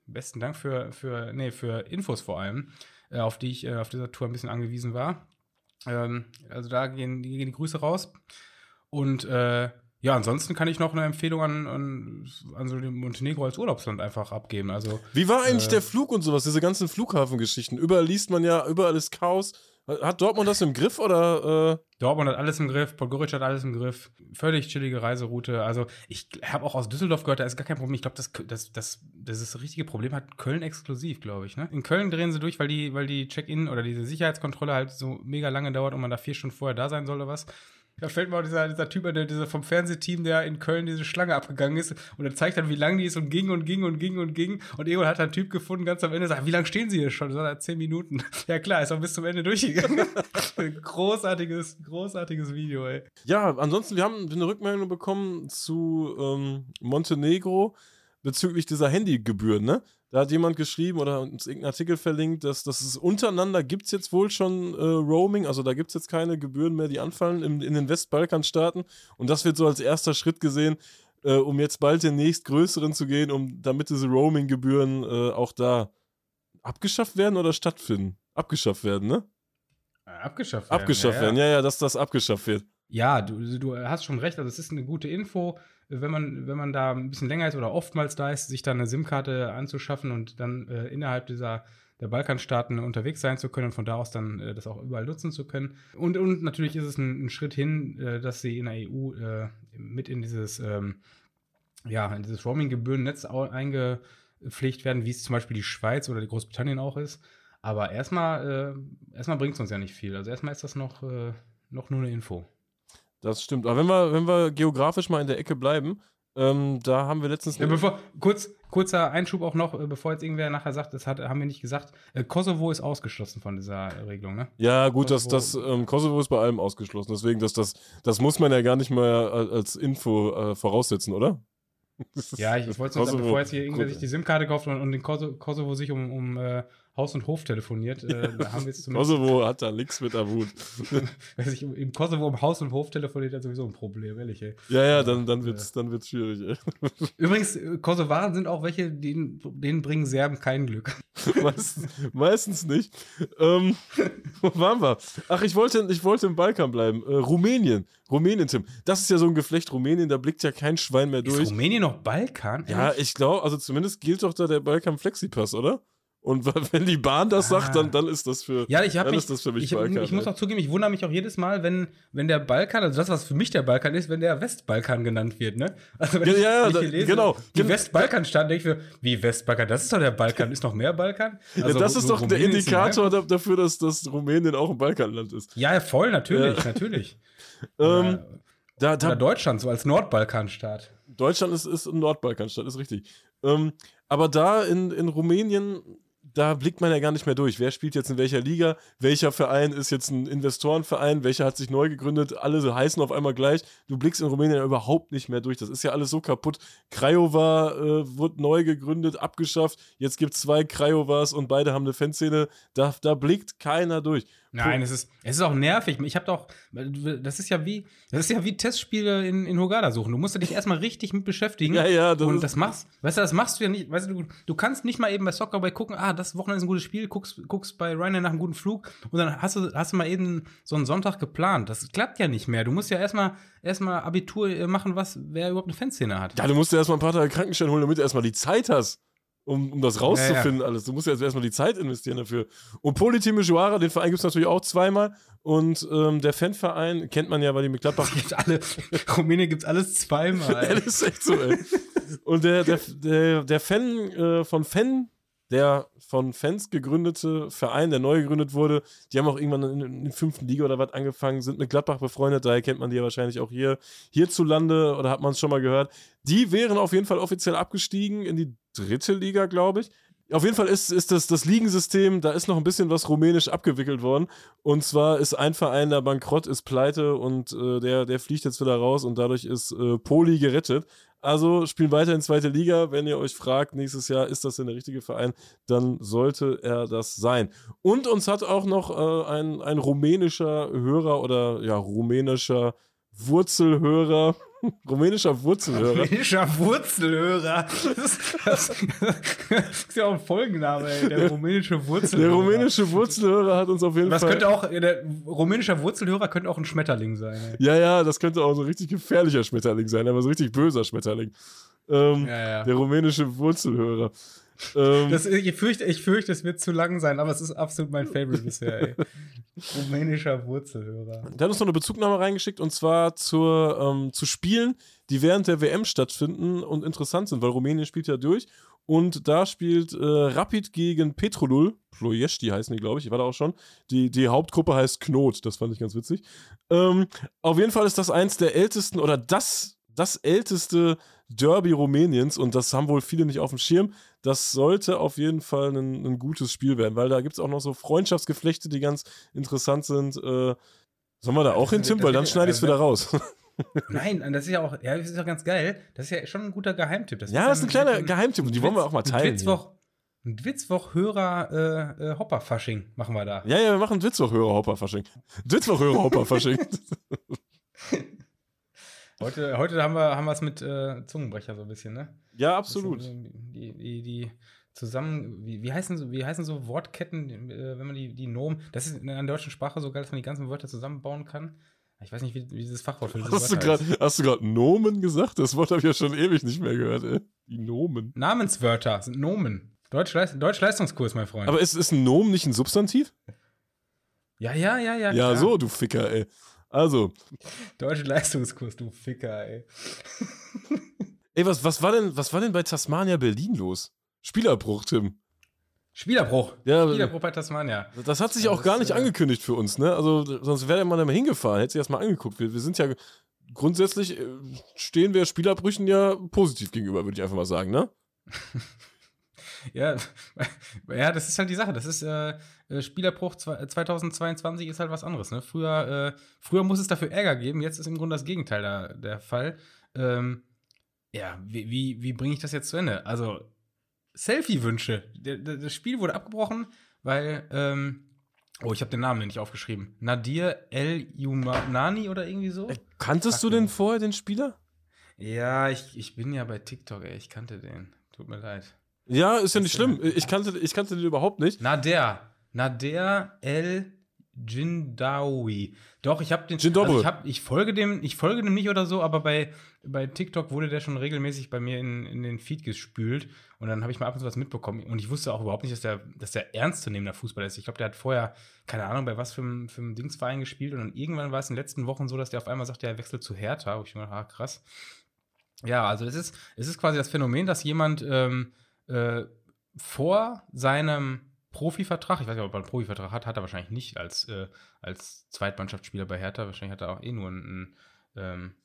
Besten Dank für, für, nee, für Infos vor allem, äh, auf die ich äh, auf dieser Tour ein bisschen angewiesen war. Ähm, also da gehen, die- gehen die Grüße raus. Und äh, ja, ansonsten kann ich noch eine Empfehlung an, an, an so Montenegro als Urlaubsland einfach abgeben. Also Wie war eigentlich Äh, der Flug und sowas, diese ganzen Flughafengeschichten? Überall liest man ja, überall ist Chaos. Hat Dortmund das im Griff oder? Äh, Dortmund hat alles im Griff, Podgorica hat alles im Griff. Völlig chillige Reiseroute. Also ich habe auch aus Düsseldorf gehört, da ist gar kein Problem. Ich glaube, das, das, das, das ist das richtige Problem hat Köln exklusiv, glaube ich. Ne? In Köln drehen sie durch, weil die, weil die Check-in oder diese Sicherheitskontrolle halt so mega lange dauert und man da vier Stunden vorher da sein soll oder was. Da fällt mir auch dieser, dieser Typ der dieser vom Fernsehteam, der in Köln diese Schlange abgegangen ist und er zeigt dann, wie lang die ist und ging und ging und ging und ging. Und irgendwann hat einen Typ gefunden, ganz am Ende sagt, wie lange stehen sie hier schon? Sagt er, zehn Minuten. Ja klar, ist auch bis zum Ende durchgegangen. großartiges, großartiges Video, ey. ja, ansonsten, wir haben eine Rückmeldung bekommen zu ähm, Montenegro bezüglich dieser Handygebühren, ne? Da hat jemand geschrieben oder uns irgendeinen Artikel verlinkt, dass, dass es untereinander gibt es jetzt wohl schon äh, Roaming, also da gibt es jetzt keine Gebühren mehr, die anfallen in, in den Westbalkanstaaten. Und das wird so als erster Schritt gesehen, äh, um jetzt bald den nächstgrößeren zu gehen, um damit diese Roaming-Gebühren äh, auch da abgeschafft werden oder stattfinden? Abgeschafft werden, ne? Abgeschafft werden. Abgeschafft ja, werden, ja. ja, ja, dass das abgeschafft wird. Ja, du, du hast schon recht. Also, es ist eine gute Info, wenn man, wenn man da ein bisschen länger ist oder oftmals da ist, sich da eine SIM-Karte anzuschaffen und dann äh, innerhalb dieser der Balkanstaaten unterwegs sein zu können und von da aus dann äh, das auch überall nutzen zu können. Und, und natürlich ist es ein, ein Schritt hin, äh, dass sie in der EU äh, mit in dieses, ähm, ja, in dieses Roaming-Gebührennetz eingepflegt werden, wie es zum Beispiel die Schweiz oder die Großbritannien auch ist. Aber erstmal, äh, erstmal bringt es uns ja nicht viel. Also erstmal ist das noch, äh, noch nur eine Info. Das stimmt. Aber wenn wir, wenn wir geografisch mal in der Ecke bleiben, ähm, da haben wir letztens. Ja, bevor, kurz, kurzer Einschub auch noch, äh, bevor jetzt irgendwer nachher sagt, das hat, haben wir nicht gesagt. Äh, Kosovo ist ausgeschlossen von dieser Regelung, ne? ja, gut, das, Kosovo- das ähm, Kosovo ist bei allem ausgeschlossen. Deswegen, das, das, das muss man ja gar nicht mehr al- als Info äh, voraussetzen, oder? Ja, ich, ich wollte sagen, Kosovo- bevor jetzt hier irgendwer sich die SIM-Karte kauft und, und den Kosovo, Kosovo sich um, um äh, Haus und Hof telefoniert. Äh, da haben wir jetzt zumindest, Kosovo hat da nichts mit Hut. weiß ich, im Kosovo um Haus und Hof telefoniert, hat sowieso ein Problem, ehrlich, ey. Ja, ja, dann, dann wird's, dann wird's schwierig, ey. Übrigens, äh, Kosovaren sind auch welche, denen, denen bringen Serben kein Glück. meistens, meistens nicht. Ähm, wo waren wir? Ach, ich wollte, ich wollte im Balkan bleiben. Äh, Rumänien. Rumänien, Tim. Das ist ja so ein Geflecht Rumänien, da blickt ja kein Schwein mehr durch. Ist Rumänien noch Balkan? Ja, ich glaube, also zumindest gilt doch da der Balkan Flexipass, oder? Und wenn die Bahn das sagt, dann, dann ist das für, Ja, ich dann mich, ist das für mich ich, Balkan. ich muss ey. auch zugeben, ich wundere mich auch jedes Mal, wenn, wenn der Balkan, also das, was für mich der Balkan ist, wenn der Westbalkan genannt wird, ne? Also wenn Ja, ich, ja, wenn ich da- hier lese, genau. Die Gen- Westbalkanstaaten, denke ich mir, wie Westbalkan? Das ist doch der Balkan. Ist noch mehr Balkan? Also ja, das ist doch der Rumänien ein Indikator da- dafür, dass, dass Rumänien auch ein Balkanland ist. Ja, ja, voll, natürlich, natürlich. Ähm, Oder, da, oder da, Deutschland, so als Nordbalkanstaat. Deutschland ist, ist ein Nordbalkanstaat, ist richtig. Ähm, aber da in, in Rumänien, da blickt man ja gar nicht mehr durch. Wer spielt jetzt in welcher Liga? Welcher Verein ist jetzt ein Investorenverein? Welcher hat sich neu gegründet? Alle heißen auf einmal gleich. Du blickst in Rumänien ja überhaupt nicht mehr durch. Das ist ja alles so kaputt. Craiova äh, wurde neu gegründet, abgeschafft. Jetzt gibt es zwei Craiovas und beide haben eine Fanszene. Da, da blickt keiner durch. Nein, es ist, es ist auch nervig. Ich habe doch, das ist ja wie, das ist ja wie Testspiele in, in Hogada suchen. Du musst dich erstmal richtig mit beschäftigen. Ja, ja, das und das machst, weißt du, das machst du ja nicht. Weißt du, du, du kannst nicht mal eben bei Soccer bei gucken, ah, das Wochenende ist ein gutes Spiel, guckst, guckst bei Ryanair nach einem guten Flug und dann hast du, hast du mal eben so einen Sonntag geplant. Das klappt ja nicht mehr. Du musst ja erstmal, erstmal Abitur machen, was, wer überhaupt eine Fanszene hat. Ja, du musst dir erstmal ein paar Tage Krankenschein holen, damit du erstmal die Zeit hast, um, um das rauszufinden alles. Du musst ja jetzt erstmal die Zeit investieren dafür. Und Politime Juara, den Verein gibt es natürlich auch zweimal. Und ähm, der Fanverein kennt man ja, weil die mit Gladbach. Gibt alle, Rumänien gibt's alles zweimal. ja, das ist echt so, ey. Und der, der, der, der Fan äh, von Fan, der von Fans gegründete Verein, der neu gegründet wurde, die haben auch irgendwann in, in der fünften Liga oder was angefangen, sind mit Gladbach befreundet, daher kennt man die ja wahrscheinlich auch hier hierzulande oder hat man es schon mal gehört. Die wären auf jeden Fall offiziell abgestiegen in die dritte Liga, glaube ich. Auf jeden Fall ist, ist das, das Ligensystem, da ist noch ein bisschen was rumänisch abgewickelt worden. Und zwar ist ein Verein da bankrott, ist pleite und äh, der, der fliegt jetzt wieder raus und dadurch ist äh, Poli gerettet. Also spielen weiter in zweite Liga. Wenn ihr euch fragt, nächstes Jahr ist das denn der richtige Verein, dann sollte er das sein. Und uns hat auch noch äh, ein, ein rumänischer Hörer oder ja, rumänischer Wurzelhörer, rumänischer Wurzelhörer. Rumänischer Wurzelhörer. Das ist, das, das ist ja auch ein Folgenname, ey. Der rumänische Wurzelhörer. Der rumänische Wurzelhörer hat uns auf jeden Das Fall. könnte auch, der rumänische Wurzelhörer könnte auch ein Schmetterling sein. Ey. Ja, ja, das könnte auch so ein richtig gefährlicher Schmetterling sein, aber so richtig böser Schmetterling. Ähm, Ja, ja. Der rumänische Wurzelhörer. Ähm, Das, ich, fürchte, ich fürchte, es wird zu lang sein, aber es ist absolut mein Favorite bisher, ey. Rumänischer Wurzelhörer. der hat uns noch eine Bezugnahme reingeschickt und zwar zur, ähm, zu Spielen, die während der WM stattfinden und interessant sind, weil Rumänien spielt ja durch und da spielt äh, Rapid gegen Petrolul. Ploiesti heißen die, glaube ich. Ich war da auch schon. Die, die Hauptgruppe heißt Knot. Das fand ich ganz witzig. Ähm, auf jeden Fall ist das eins der ältesten oder das, das älteste Derby Rumäniens und das haben wohl viele nicht auf dem Schirm. Das sollte auf jeden Fall ein, ein gutes Spiel werden, weil da gibt es auch noch so Freundschaftsgeflechte, die ganz interessant sind. Äh, sollen wir da auch hin, Tim? Weil dann schneide ich es wieder raus. Nein, das ist ja auch, ja, das ist ja ganz geil. Das ist ja schon ein guter Geheimtipp. Das ja, das ist ein kleiner Geheimtipp und die wollen wir auch mal teilen. Witzwoch, ein Witzwoch-Hörer äh, äh, Hopperfasching machen wir da. Ja, ja, wir machen Dwitzwoch-Hörer-Hopper-Fasching. Dwitzwoch-Hörer-Hopper-Fasching. Heute, heute haben wir haben es mit äh, Zungenbrecher so ein bisschen, ne? ja, absolut. Die, die, die zusammen, wie, wie, heißen so, wie heißen so Wortketten, äh, wenn man die, die Nomen, das ist in der deutschen Sprache so geil, dass man die ganzen Wörter zusammenbauen kann. Ich weiß nicht, wie, wie dieses Fachwort für diese Hast du Wörter gerade heißt. hast du gerade Nomen gesagt? Das Wort habe ich ja schon ewig nicht mehr gehört, ey. Die Nomen. Namenswörter sind Nomen. Deutsch-Leist- Deutsch-Leistungskurs, mein Freund. Aber ist, ist ein Nomen nicht ein Substantiv? ja, ja, ja, ja. Ja, klar. so, du Ficker, ey. Also, Deutsche Leistungskurs, du Ficker, ey. ey, was, was, war denn, was war denn bei Tasmania Berlin los? Spielerbruch, Tim. Spielerbruch. Ja, Spielerbruch bei Tasmania. Das hat sich Ja, auch das, gar nicht äh, angekündigt für uns, ne? Also, sonst wäre man da mal hingefahren, hätte sich das mal angeguckt. Wir, wir sind ja grundsätzlich, äh, stehen wir Spielerbrüchen ja positiv gegenüber, würde ich einfach mal sagen, ne? Ja, ja, das ist halt die Sache. Das ist äh, äh, Spielerbruch zwe- 2022 ist halt was anderes. Ne? Früher, äh, früher muss es dafür Ärger geben. Jetzt ist im Grunde das Gegenteil da, der Fall. Ähm, ja, wie, wie, wie bringe ich das jetzt zu Ende? Also Selfie-Wünsche. Das Spiel wurde abgebrochen, weil, ähm, oh, ich habe den Namen nicht aufgeschrieben. Nadir El Yumani oder irgendwie so? Äh, kanntest du den vorher, den Spieler? Ja, ich, ich bin ja bei TikTok, ey. Ich kannte den. Tut mir leid. Ja, ist ja nicht der- schlimm. Ich kannte, ich kannte den überhaupt nicht. Nader. Nader El Jindawi. Doch, ich habe den. Jindobre. Also ich, hab, ich folge dem, ich folge dem nicht oder so, aber bei, bei TikTok wurde der schon regelmäßig bei mir in, in den Feed gespült und dann habe ich mal ab und zu was mitbekommen und ich wusste auch überhaupt nicht, dass der, dass der ernstzunehmender Fußballer ist. Ich glaube, der hat vorher keine Ahnung bei was für einem, für einem Dingsverein gespielt und dann irgendwann war es in den letzten Wochen so, dass der auf einmal sagte, er wechselt zu Hertha. Wo ich mir dachte, ah, krass. Ja, also es ist, es ist quasi das Phänomen, dass jemand ähm, äh, vor seinem Profivertrag, ich weiß nicht, ob er einen Profivertrag hat, hat er wahrscheinlich nicht als, äh, als Zweitmannschaftsspieler bei Hertha. Wahrscheinlich hat er auch eh nur einen, ähm,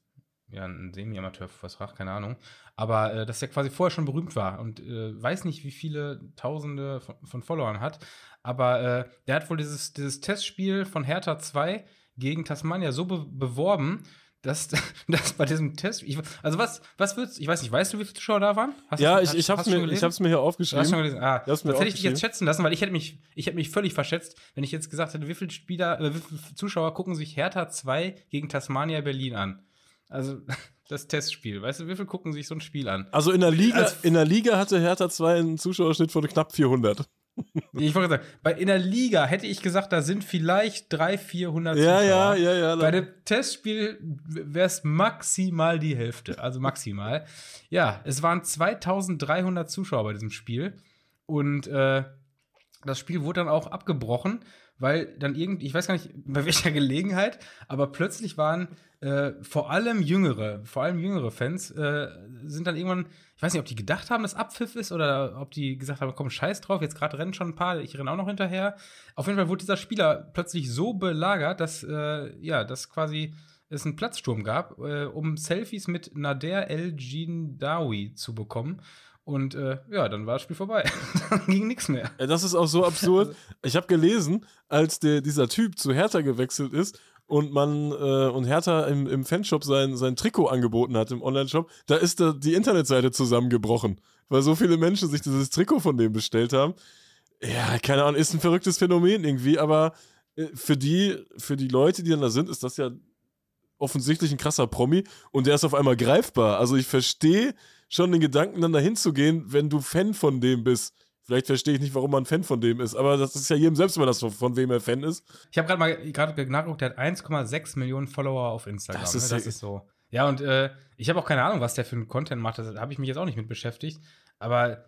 ja, einen Semi-Amateur-Vertrag, keine Ahnung. Aber äh, dass er quasi vorher schon berühmt war und äh, weiß nicht, wie viele Tausende von, von Followern hat. Aber äh, der hat wohl dieses, dieses Testspiel von Hertha 2 gegen Tasmania so be beworben, dass, dass bei diesem Test, ich, also was, was würdest, ich weiß nicht, weißt du, wie viele Zuschauer da waren? Hast Ja, du- ich, ich, hab's hast du mir, ich hab's mir hier Du hast aufgeschrieben. schon. Ah, Du das hätte ich dich jetzt aufgeschrieben. schätzen lassen, weil ich hätte mich, ich hätte mich völlig verschätzt, wenn ich jetzt gesagt hätte, wie viele Spieler, äh, wie viele Zuschauer gucken sich Hertha 2 gegen Tasmania Berlin an? Also das Testspiel, weißt du, wie viele gucken sich so ein Spiel an? Also in der Liga, Als- in der Liga hatte Hertha 2 einen Zuschauerschnitt von knapp 400. Ich wollte sagen, bei in der Liga hätte ich gesagt, da sind vielleicht 300, 400 Ja, Zuschauer. ja, ja, ja. Bei dem Testspiel wäre es maximal die Hälfte, also maximal. ja, es waren 2300 Zuschauer bei diesem Spiel und äh, das Spiel wurde dann auch abgebrochen, weil dann irgendwie, ich weiß gar nicht bei welcher Gelegenheit, aber plötzlich waren äh, vor allem jüngere, vor allem jüngere Fans äh, sind dann irgendwann, ich weiß nicht, ob die gedacht haben, dass Abpfiff ist oder ob die gesagt haben, komm, scheiß drauf, jetzt gerade rennen schon ein paar, ich renne auch noch hinterher. Auf jeden Fall wurde dieser Spieler plötzlich so belagert, dass äh, ja, dass quasi es einen Platzsturm gab, äh, um Selfies mit Nader El Jindawi zu bekommen. Und äh, ja, dann war das Spiel vorbei. dann ging nichts mehr. Ja, das ist auch so absurd. Ich habe gelesen, als der, dieser Typ zu Hertha gewechselt ist und man äh, und Hertha im, im Fanshop sein, sein Trikot angeboten hat im Onlineshop, da ist da die Internetseite zusammengebrochen, weil so viele Menschen sich dieses Trikot von dem bestellt haben. Ja, keine Ahnung, ist ein verrücktes Phänomen irgendwie, aber äh, für die, für die Leute, die dann da sind, ist das ja offensichtlich ein krasser Promi und der ist auf einmal greifbar. Also ich verstehe schon den Gedanken, dann dahin zu gehen, wenn du Fan von dem bist. Vielleicht verstehe ich nicht, warum man Fan von dem ist, aber das ist ja jedem selbst immer das, von wem er Fan ist. Ich habe gerade mal gerade nachgeguckt, der hat 1,6 Millionen Follower auf Instagram. Das ne? ist das ja- ist so. Ja, und äh, ich habe auch keine Ahnung, was der für einen Content macht. Da habe ich mich jetzt auch nicht mit beschäftigt. Aber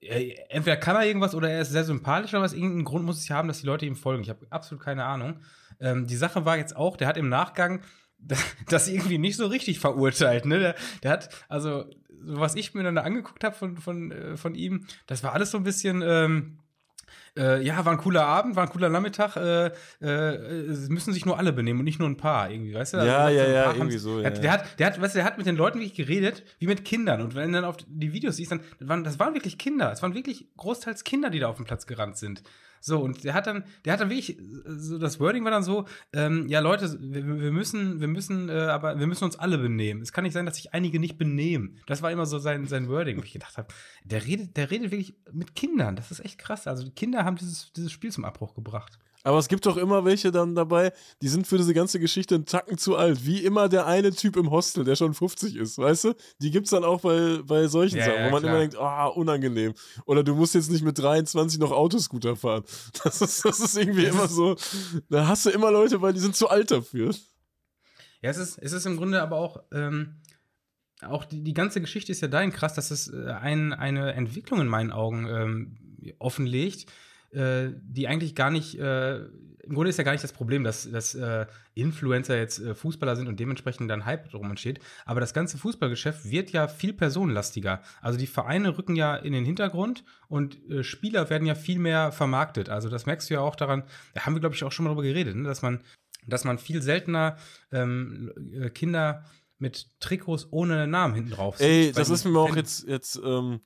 äh, entweder kann er irgendwas oder er ist sehr sympathisch, aber aus irgendeinem Grund muss es ja haben, dass die Leute ihm folgen. Ich habe absolut keine Ahnung. Ähm, die Sache war jetzt auch, der hat im Nachgang das irgendwie nicht so richtig verurteilt. Ne? Der, der hat, also, so was ich mir dann da angeguckt habe von, von, äh, von ihm, das war alles so ein bisschen. Ähm, äh, ja, war ein cooler Abend, war ein cooler Nachmittag. Äh, äh, es müssen sich nur alle benehmen und nicht nur ein paar, irgendwie, weißt du? Ja, Also, ja, ja, paar irgendwie so, Der, ja, hat- ja. der hat, der hat, weißt du, der hat mit den Leuten wirklich geredet, wie mit Kindern. Und wenn du dann auf die Videos siehst, dann das waren, das waren wirklich Kinder. Es waren wirklich großteils Kinder, die da auf dem Platz gerannt sind. So, und der hat dann, der hat dann wirklich, so das Wording war dann so, ähm, ja, Leute, wir, wir müssen, wir müssen, äh, aber wir müssen uns alle benehmen. Es kann nicht sein, dass sich einige nicht benehmen. Das war immer so sein, sein Wording, wo ich gedacht habe, der redet, der redet wirklich mit Kindern. Das ist echt krass. Also die Kinder haben dieses, dieses Spiel zum Abbruch gebracht. Aber es gibt doch immer welche dann dabei, die sind für diese ganze Geschichte einen Tacken zu alt. Wie immer der eine Typ im Hostel, der schon 50 ist, weißt du? Die gibt's dann auch bei, bei solchen Ja, Sachen, ja, wo man klar. immer denkt, ah, unangenehm. Oder du musst jetzt nicht mit 23 noch Autoscooter fahren. Das ist, das ist irgendwie immer so. Da hast du immer Leute, weil die sind zu alt dafür. Ja, es ist, es ist im Grunde aber auch, ähm, auch die, die ganze Geschichte ist ja dahin krass, dass es äh, ein, eine Entwicklung in meinen Augen ähm, offenlegt, äh, die eigentlich gar nicht, äh, im Grunde ist ja gar nicht das Problem, dass, dass äh, Influencer jetzt äh, Fußballer sind und dementsprechend dann Hype drum entsteht. Aber das ganze Fußballgeschäft wird ja viel personenlastiger. Also die Vereine rücken ja in den Hintergrund und äh, Spieler werden ja viel mehr vermarktet. Also das merkst du ja auch daran, da haben wir, glaube ich, auch schon mal drüber geredet, ne? dass man dass man viel seltener ähm, äh, Kinder mit Trikots ohne Namen hinten drauf sieht. Ey, das ist mir auch jetzt, jetzt ähm,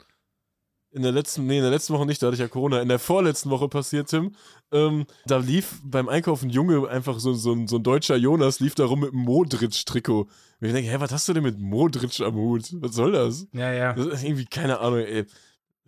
in der letzten, nee, in der letzten Woche nicht, da hatte ich ja Corona, in der vorletzten Woche passiert, Tim. Ähm, da lief beim Einkaufen ein Junge, einfach so, so, ein, so ein deutscher Jonas, lief da rum mit einem Modric-Trikot. Und ich denke, hä, was hast du denn mit Modric am Hut? Was soll das? Ja, ja. Das ist irgendwie, keine Ahnung, ey.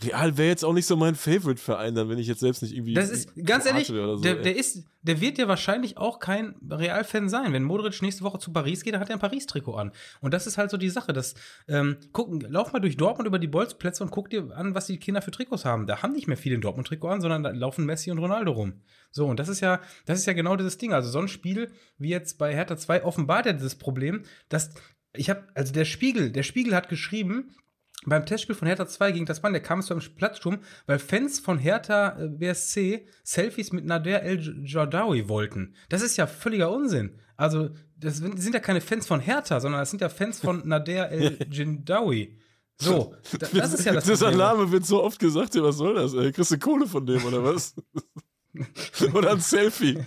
Real wäre jetzt auch nicht so mein Favorite-Verein, dann, wenn ich jetzt selbst nicht irgendwie. Das ist, ganz ehrlich, so, der, der, ist, der wird ja wahrscheinlich auch kein Real-Fan sein. Wenn Modric nächste Woche zu Paris geht, dann hat er ein Paris-Trikot an. Und das ist halt so die Sache. Das, ähm, gucken, lauf mal durch Dortmund über die Bolzplätze und guck dir an, was die Kinder für Trikots haben. Da haben nicht mehr viele ein Dortmund-Trikot an, sondern da laufen Messi und Ronaldo rum. So, und das ist ja, das ist ja genau dieses Ding. Also so ein Spiel wie jetzt bei Hertha 2 offenbart ja dieses Problem, dass ich habe, also der Spiegel, der Spiegel hat geschrieben, beim Testspiel von Hertha 2 gegen das Mann, der kam zu einem Platzsturm, weil Fans von Hertha äh, BSC Selfies mit Nader El Jordawi wollten. Das ist ja völliger Unsinn. Also, das sind ja keine Fans von Hertha, sondern das sind ja Fans von Nader El Jindawi. So, das ist ja das Dieser Name wird so oft gesagt, was soll das? Ey? Kriegst du Kohle von dem oder was? oder ein Selfie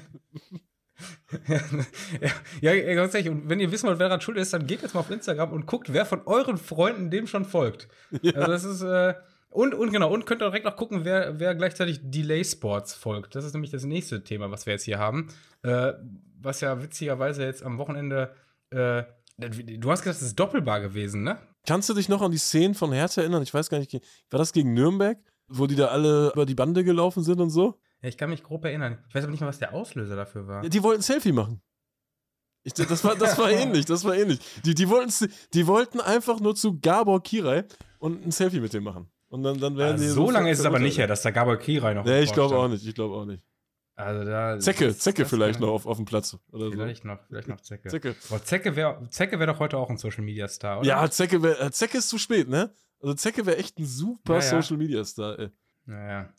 ja, ja, ganz ehrlich, und wenn ihr wissen wollt, wer daran schuld ist, dann geht jetzt mal auf Instagram und guckt, wer von euren Freunden dem schon folgt. Ja. Also das ist, äh, und, und genau, und könnt ihr direkt noch gucken, wer, wer gleichzeitig Delay Sports folgt. Das ist nämlich das nächste Thema, was wir jetzt hier haben. Äh, was ja witzigerweise jetzt am Wochenende, äh, du hast gesagt, das ist doppelbar gewesen, ne? Kannst du dich noch an die Szenen von Hertha erinnern? Ich weiß gar nicht, war das gegen Nürnberg, wo die da alle über die Bande gelaufen sind und so? Ja, ich kann mich grob erinnern. Ich weiß aber nicht mehr, was der Auslöser dafür war. Ja, die wollten ein Selfie machen. Ich, das, war, das war ähnlich, das war ähnlich. Die, die, wollten, die wollten einfach nur zu Gabor Kirai und ein Selfie mit dem machen. Und dann, dann werden also So lange ist es aber nicht her, dass der Gabor Kirai noch. Nee, ich glaube auch nicht, ich glaube auch nicht. Also da, Zecke, das, Zecke das vielleicht noch auf, auf dem Platz. Oder vielleicht so. noch, vielleicht noch Zecke. Zecke, Boah, Zecke wäre Zecke wär doch heute auch ein Social Media Star, oder? Ja, Zecke, wär, Zecke ist zu spät, ne? Also Zecke wäre echt ein super ja, ja. Social Media Star, ey. Naja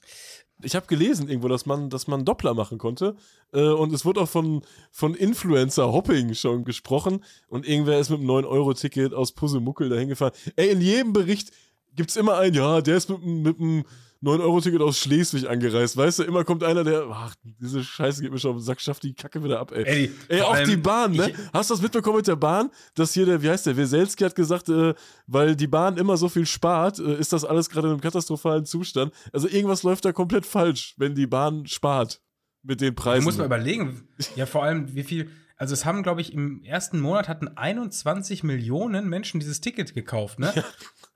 ich habe gelesen irgendwo, dass man, dass man Doppler machen konnte. Äh, und es wird auch von, von Influencer-Hopping schon gesprochen. Und irgendwer ist mit einem 9-Euro-Ticket aus Puzzlemuckel dahin gefahren. Ey, in jedem Bericht gibt es immer einen, ja, der ist mit, mit einem 9-Euro-Ticket aus Schleswig angereist. Weißt du, immer kommt einer, der, ach, diese Scheiße geht mir schon auf den Sack, schafft die Kacke wieder ab, ey. Ey, ey auch die Bahn, ne? Hast du das mitbekommen mit der Bahn? Dass hier der, wie heißt der, Weselski hat gesagt, äh, weil die Bahn immer so viel spart, äh, ist das alles gerade in einem katastrophalen Zustand. Also irgendwas läuft da komplett falsch, wenn die Bahn spart mit den Preisen. Du musst mal überlegen, ja, vor allem, wie viel. Also es haben, glaube ich, im ersten Monat hatten 21 Millionen Menschen dieses Ticket gekauft, ne? Ja.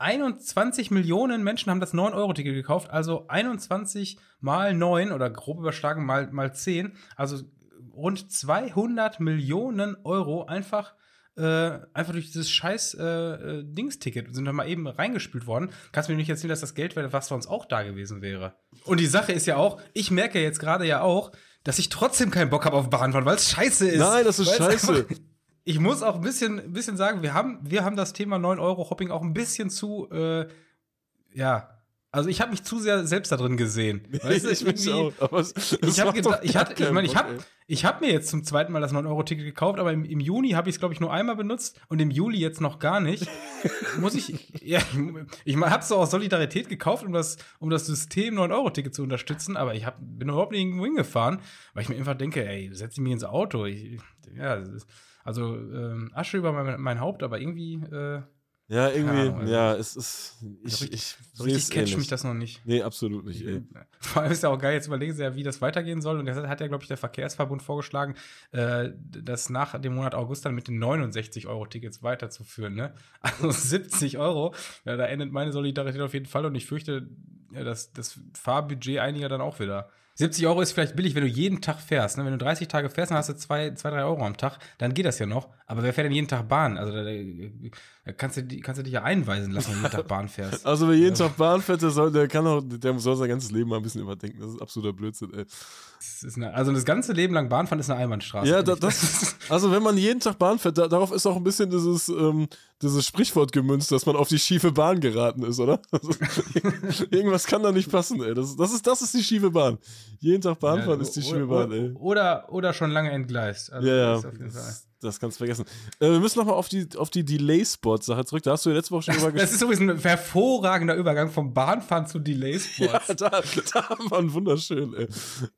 21 Millionen Menschen haben das 9-Euro-Ticket gekauft, also 21 mal 9 oder grob überschlagen mal, mal 10, also rund 200 Millionen Euro einfach äh, einfach durch dieses scheiß äh, äh, Dingsticket sind da mal eben reingespült worden. Kannst du mir nicht erzählen, dass das Geld wäre, was sonst auch da gewesen wäre. Und die Sache ist ja auch, ich merke jetzt gerade ja auch, dass ich trotzdem keinen Bock habe auf Bahnfahren, weil es scheiße ist. Nein, das ist scheiße ich muss auch ein bisschen, bisschen sagen, wir haben, wir haben das Thema 9-Euro-Hopping auch ein bisschen zu, äh, ja, also ich habe mich zu sehr selbst da drin gesehen. Weißt du, ich mich auch, aber es, ich habe ich hatte, ich meine, ich habe ich habe mir jetzt zum zweiten Mal das 9-Euro-Ticket gekauft, aber im, im Juni habe ich es, glaube ich, nur einmal benutzt und im Juli jetzt noch gar nicht. Muss ich, ja, ich, ich habe es so aus Solidarität gekauft, um das, um das System 9-Euro-Ticket zu unterstützen, aber ich hab, bin überhaupt nicht irgendwo hingefahren, weil ich mir einfach denke, ey, setz mich ins Auto. Ich, ja, das ist, also ähm, Asche über mein, mein, Haupt, aber irgendwie. Äh, ja, irgendwie, Ahnung, also, ja, es ist. Ich, so richtig, ich so richtig catcht mich das noch nicht. Nee, absolut nicht. Ey. Vor allem ist ja auch geil, jetzt überlegen sie ja, wie das weitergehen soll. Und das hat ja, glaube ich, der Verkehrsverbund vorgeschlagen, äh, das nach dem Monat August dann mit den 69-Euro-Tickets weiterzuführen. Ne? Also 70 Euro. Ja, da endet meine Solidarität auf jeden Fall. Und ich fürchte, ja, das, das Fahrbudget einiger dann auch wieder. 70 Euro ist vielleicht billig, wenn du jeden Tag fährst. Ne? Wenn du 30 Tage fährst, dann hast du 2, 3 Euro am Tag. Dann geht das ja noch. Aber wer fährt denn jeden Tag Bahn? Also da, da kannst, du, kannst du dich ja einweisen lassen, wenn du jeden Tag Bahn fährst. Also wer jeden Tag Bahn fährt, der, soll, der kann auch, der soll sein ganzes Leben mal ein bisschen überdenken. Das ist absoluter Blödsinn, ey. Das eine, also das ganze Leben lang Bahn fahren ist eine Einbahnstraße. Ja, da, das, also wenn man jeden Tag Bahn fährt, da, darauf ist auch ein bisschen dieses, ähm, dieses Sprichwort gemünzt, dass man auf die schiefe Bahn geraten ist, oder? Also, irgendwas kann da nicht passen, ey. Das, das, ist, das ist die schiefe Bahn. Jeden Tag Bahn fahren ja, ist die schiefe Bahn, ey. Oder, oder schon lange entgleist. Also ja, ja. Das kannst du vergessen. Äh, wir müssen nochmal auf die, auf die Delay-Spot-Sache zurück. Da hast du ja letzte Woche schon drüber gesprochen. Das ist übrigens ein hervorragender Übergang vom Bahnfahren zu Delay-Spots. Ja, da, da haben wir einen wunderschön, ey.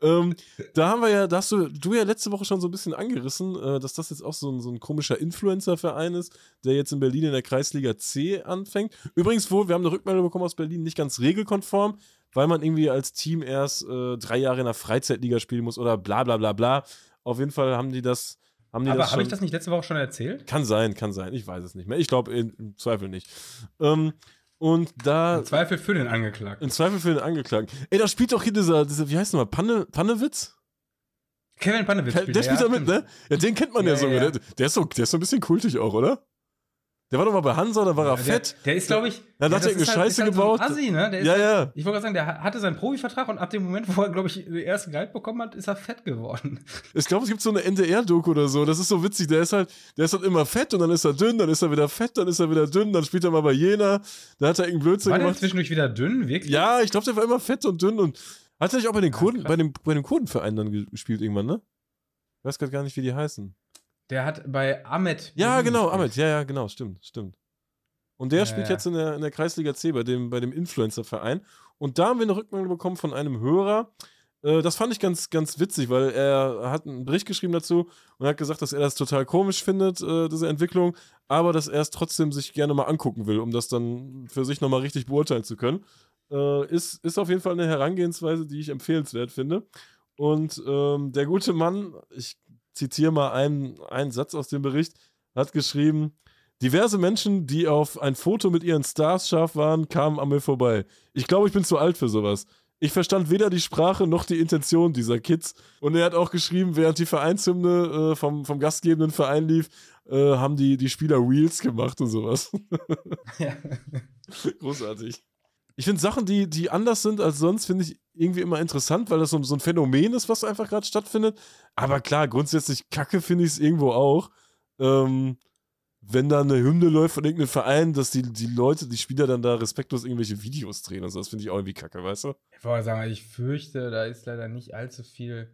Ähm, da haben wir ja, da hast du, du ja letzte Woche schon so ein bisschen angerissen, äh, dass das jetzt auch so ein, so ein komischer Influencer-Verein ist, der jetzt in Berlin in der Kreisliga C anfängt. Übrigens, wo, wir haben eine Rückmeldung bekommen aus Berlin, nicht ganz regelkonform, weil man irgendwie als Team erst äh, drei Jahre in der Freizeitliga spielen muss oder bla bla bla bla. Auf jeden Fall haben die das haben Aber habe ich das nicht letzte Woche schon erzählt? Kann sein, kann sein. Ich weiß es nicht mehr. Ich glaube im Zweifel nicht. Ähm, Und da. Im Zweifel für den Angeklagten. Im Zweifel für den Angeklagten. Ey, da spielt doch hier dieser, dieser wie heißt der mal, Panne, Pannewitz? Kevin Pannewitz spielt Der spielt da mit, ne? Ja, den kennt man ja, ja so. Ja. Der, der, ist so. Der ist so ein bisschen kultig auch, oder? Der war doch mal bei Hansa, da war er der, fett. Der ist, glaube ich. Dann hat er irgendeine halt, Scheiße halt gebaut. So Assi, ne? ja, halt, ja. Ich wollte gerade sagen, der hatte seinen Profivertrag und ab dem Moment, wo er, glaube ich, den ersten Gehalt bekommen hat, ist er fett geworden. Ich glaube, es gibt so eine NDR-Doku oder so. Das ist so witzig. Der ist halt, der ist halt immer fett und dann ist er dünn, dann ist er wieder fett, dann ist er wieder dünn, dann spielt er mal bei Jena. Da hat er irgendeinen Blödsinn war gemacht. War der zwischendurch wieder dünn, wirklich? Ja, ich glaube, der war immer fett und dünn und hat er nicht auch bei den Kurden, ja, bei dem, bei dem Kurdenverein dann gespielt irgendwann, ne? Ich weiß gerade gar nicht, wie die heißen. Der hat bei Ahmed. Ja, genau, Ahmed. Ja, ja, genau, stimmt, stimmt. Und der ja, spielt ja. jetzt in der, in der Kreisliga C bei dem, bei dem Influencer-Verein. Und da haben wir eine Rückmeldung bekommen von einem Hörer. Äh, das fand ich ganz, ganz witzig, weil er hat einen Bericht geschrieben dazu und hat gesagt, dass er das total komisch findet, äh, diese Entwicklung, aber dass er es trotzdem sich gerne mal angucken will, um das dann für sich nochmal richtig beurteilen zu können. Äh, ist, ist auf jeden Fall eine Herangehensweise, die ich empfehlenswert finde. Und ähm, der gute Mann, ich zitiere mal einen, einen Satz aus dem Bericht, hat geschrieben, Diverse Menschen, die auf ein Foto mit ihren Stars scharf waren, kamen an mir vorbei. Ich glaube, ich bin zu alt für sowas. Ich verstand weder die Sprache noch die Intention dieser Kids. Und er hat auch geschrieben, während die Vereinshymne äh, vom, vom gastgebenden Verein lief, äh, haben die, die Spieler Reels gemacht und sowas. Ja. Großartig. Ich finde Sachen, die, die anders sind als sonst, finde ich irgendwie immer interessant, weil das so, so ein Phänomen ist, was einfach gerade stattfindet. Aber klar, grundsätzlich kacke finde ich es irgendwo auch. Ähm, wenn da eine Hymne läuft von irgendeinem Verein, dass die, die Leute, die Spieler dann da respektlos irgendwelche Videos drehen. Also das finde ich auch irgendwie kacke, weißt du? Ich wollte sagen, ich fürchte, da ist leider nicht allzu viel,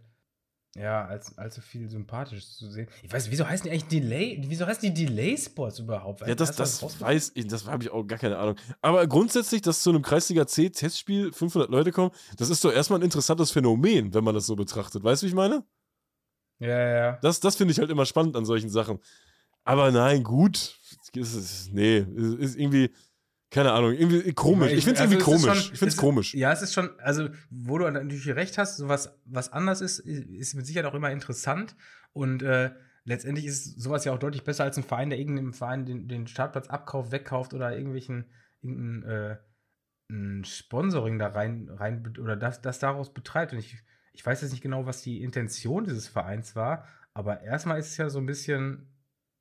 ja, als, allzu viel sympathisch zu sehen. Ich weiß, wieso heißen die eigentlich Delay, wieso heißen die Delay-Sports überhaupt? Ja, das, das, das weiß ich, das habe ich auch gar keine Ahnung. Aber grundsätzlich, dass zu einem Kreisliga C-Testspiel 500 Leute kommen, das ist doch erstmal ein interessantes Phänomen, wenn man das so betrachtet. Weißt du, wie ich meine? Ja, ja, ja. Das, das finde ich halt immer spannend an solchen Sachen. Aber nein, gut. Ist, nee, ist irgendwie, keine Ahnung, irgendwie komisch. Ich, finde es also irgendwie komisch. Schon, ich finde es komisch. Ja, es ist schon, also, wo du natürlich recht hast, so was, was anders ist, ist mit Sicherheit auch immer interessant. Und äh, letztendlich ist sowas ja auch deutlich besser als ein Verein, der irgendeinem Verein den, den Startplatz abkauft, wegkauft oder irgendwelchen irgendein äh, ein Sponsoring da rein, rein oder das, das daraus betreibt. Und ich, ich weiß jetzt nicht genau, was die Intention dieses Vereins war, aber erstmal ist es ja so ein bisschen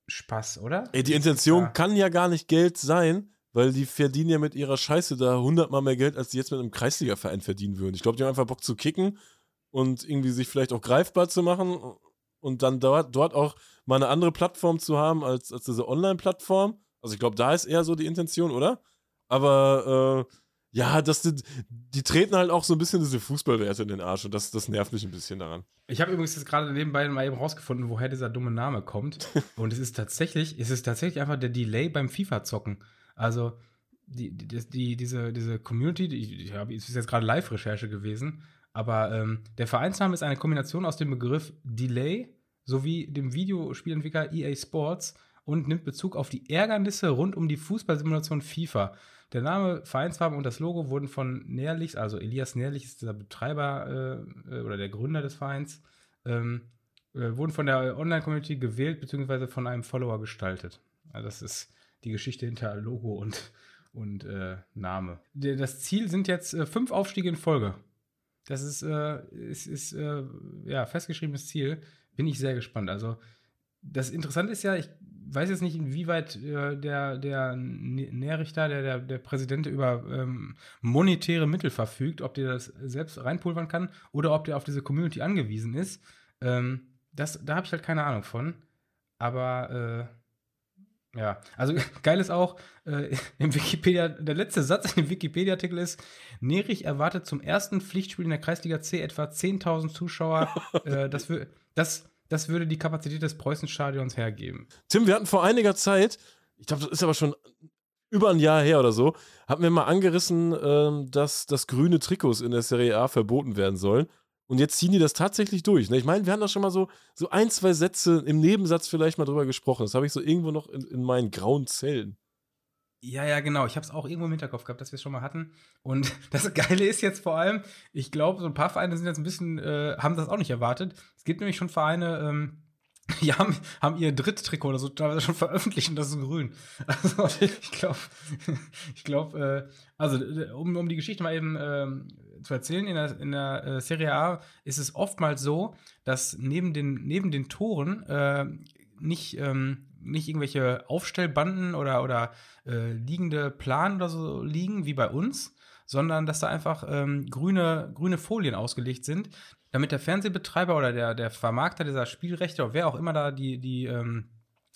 Spaß, oder? Ey, die Intention ja. kann ja gar nicht Geld sein, weil die verdienen ja mit ihrer Scheiße da hundertmal mehr Geld, als die jetzt mit einem Kreisliga-Verein verdienen würden. Ich glaube, die haben einfach Bock zu kicken und irgendwie sich vielleicht auch greifbar zu machen und dann dort, dort auch mal eine andere Plattform zu haben als, als diese Online-Plattform. Also ich glaube, da ist eher so die Intention, oder? Aber äh, ja, das, die, die treten halt auch so ein bisschen diese Fußballwerte in den Arsch und das, das nervt mich ein bisschen daran. Ich habe übrigens jetzt gerade nebenbei mal eben rausgefunden, woher dieser dumme Name kommt. und es ist tatsächlich, es ist tatsächlich einfach der Delay beim FIFA-Zocken. Also, die, die, die, diese, diese Community, die, ich habe, ist jetzt gerade Live-Recherche gewesen, aber ähm, der Vereinsname ist eine Kombination aus dem Begriff Delay sowie dem Videospielentwickler EA Sports und nimmt Bezug auf die Ärgernisse rund um die Fußballsimulation FIFA. Der Name, Vereinsfarben und das Logo wurden von Nährlichs, also Elias Nährlich ist der Betreiber äh, äh, oder der Gründer des Vereins, ähm, äh, wurden von der Online-Community gewählt bzw. von einem Follower gestaltet. Also das ist die Geschichte hinter Logo und, und äh, Name. Das Ziel sind jetzt äh, fünf Aufstiege in Folge. Das ist, äh, ist, ist ja festgeschriebenes Ziel. Bin ich sehr gespannt. Also das Interessante ist ja, ich weiß jetzt nicht, inwieweit äh, der, der Nährrichter, der, der, der Präsident über ähm, monetäre Mittel verfügt, ob der das selbst reinpulvern kann oder ob der auf diese Community angewiesen ist. Ähm, das, da habe ich halt keine Ahnung von. Aber äh, ja, also geil ist auch, äh, im Wikipedia, der letzte Satz in dem Wikipedia-Artikel ist, Nerich erwartet zum ersten Pflichtspiel in der Kreisliga C etwa 10.000 Zuschauer. äh, das, das das würde die Kapazität des Preußenstadions hergeben. Tim, wir hatten vor einiger Zeit, ich glaube, das ist aber schon über ein Jahr her oder so, hatten wir mal angerissen, ähm, dass, dass grüne Trikots in der Serie A verboten werden sollen. Und jetzt ziehen die das tatsächlich durch. Ne? Ich meine, wir haben da schon mal so, so ein, zwei Sätze im Nebensatz vielleicht mal drüber gesprochen. Das habe ich so irgendwo noch in, in meinen grauen Zellen. Ja, ja, genau. Ich habe es auch irgendwo im Hinterkopf gehabt, dass wir es schon mal hatten. Und das Geile ist jetzt vor allem, ich glaube, so ein paar Vereine sind jetzt ein bisschen, äh, haben das auch nicht erwartet. Es gibt nämlich schon Vereine, ähm, Die haben, haben ihr Dritttrikot oder so teilweise schon veröffentlicht und das ist grün. Also ich glaube, ich glaube, äh, also um, um die Geschichte mal eben ähm, zu erzählen, in der, in der äh, Serie A ist es oftmals so, dass neben den, neben den Toren äh, nicht, ähm, nicht irgendwelche Aufstellbanden oder, oder äh, liegende Plan oder so liegen, wie bei uns, sondern dass da einfach ähm, grüne, grüne Folien ausgelegt sind, damit der Fernsehbetreiber oder der, der Vermarkter dieser Spielrechte oder wer auch immer da die, die ähm,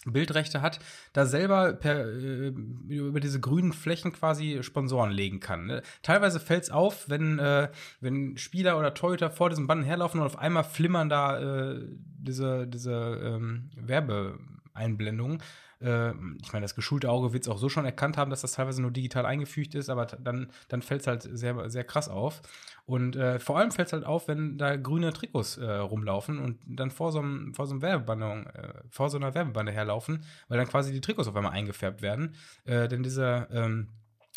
Bildrechte hat, da selber per, äh, über diese grünen Flächen quasi Sponsoren legen kann. Ne? Teilweise fällt es auf, wenn, äh, wenn Spieler oder Torhüter vor diesem Band herlaufen und auf einmal flimmern da äh, diese, diese ähm, Werbeeinblendungen äh, ich meine, das geschulte Auge wird es auch so schon erkannt haben, dass das teilweise nur digital eingefügt ist, aber dann, dann fällt es halt sehr, sehr krass auf. Und äh, vor allem fällt es halt auf, wenn da grüne Trikots äh, rumlaufen und dann vor so einem, vor so einem Werbebande, äh, vor so einer Werbebande herlaufen, weil dann quasi die Trikots auf einmal eingefärbt werden. Äh, denn diese ähm,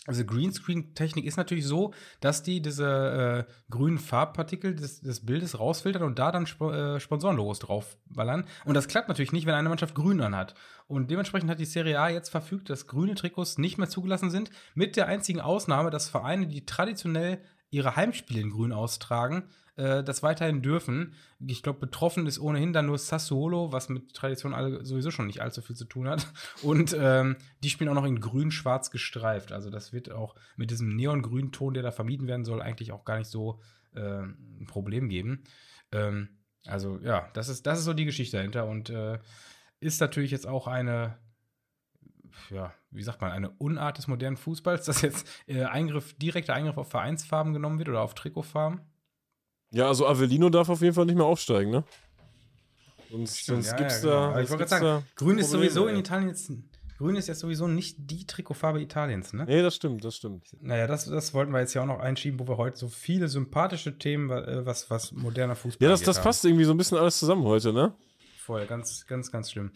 also Greenscreen-Technik ist natürlich so, dass die diese äh, grünen Farbpartikel des, des, Bildes rausfiltern und da dann Sp äh, Sponsorenlogos draufballern. Und das klappt natürlich nicht, wenn eine Mannschaft grün anhat. Und dementsprechend hat die Serie A jetzt verfügt, dass grüne Trikots nicht mehr zugelassen sind, mit der einzigen Ausnahme, dass Vereine, die traditionell ihre Heimspiele in grün austragen, äh, das weiterhin dürfen. Ich glaube, betroffen ist ohnehin dann nur Sassuolo, was mit Tradition alle sowieso schon nicht allzu viel zu tun hat. Und ähm, die spielen auch noch in grün-schwarz gestreift. Also das wird auch mit diesem neongrünen Ton, der da vermieden werden soll, eigentlich auch gar nicht so äh, ein Problem geben. Ähm, also ja, das ist, das ist so die Geschichte dahinter und äh, ist natürlich jetzt auch eine ja, wie sagt man, eine Unart des modernen Fußballs, dass jetzt äh, Eingriff, direkter Eingriff auf Vereinsfarben genommen wird oder auf Trikotfarben? Ja, also Avellino darf auf jeden Fall nicht mehr aufsteigen, ne? Sonst, sonst ja, gibt's ja, genau. da. Ich wollte gerade sagen, Grün ist sowieso in Italien jetzt. Grün ist jetzt sowieso nicht die Trikotfarbe Italiens, ne? Nee, das stimmt, das stimmt. Naja, das, das wollten wir jetzt ja auch noch einschieben, wo wir heute so viele sympathische Themen, äh, was, was moderner Fußball Ja, das, das passt irgendwie so ein bisschen alles zusammen heute, ne? Voll, ganz, ganz, ganz schlimm.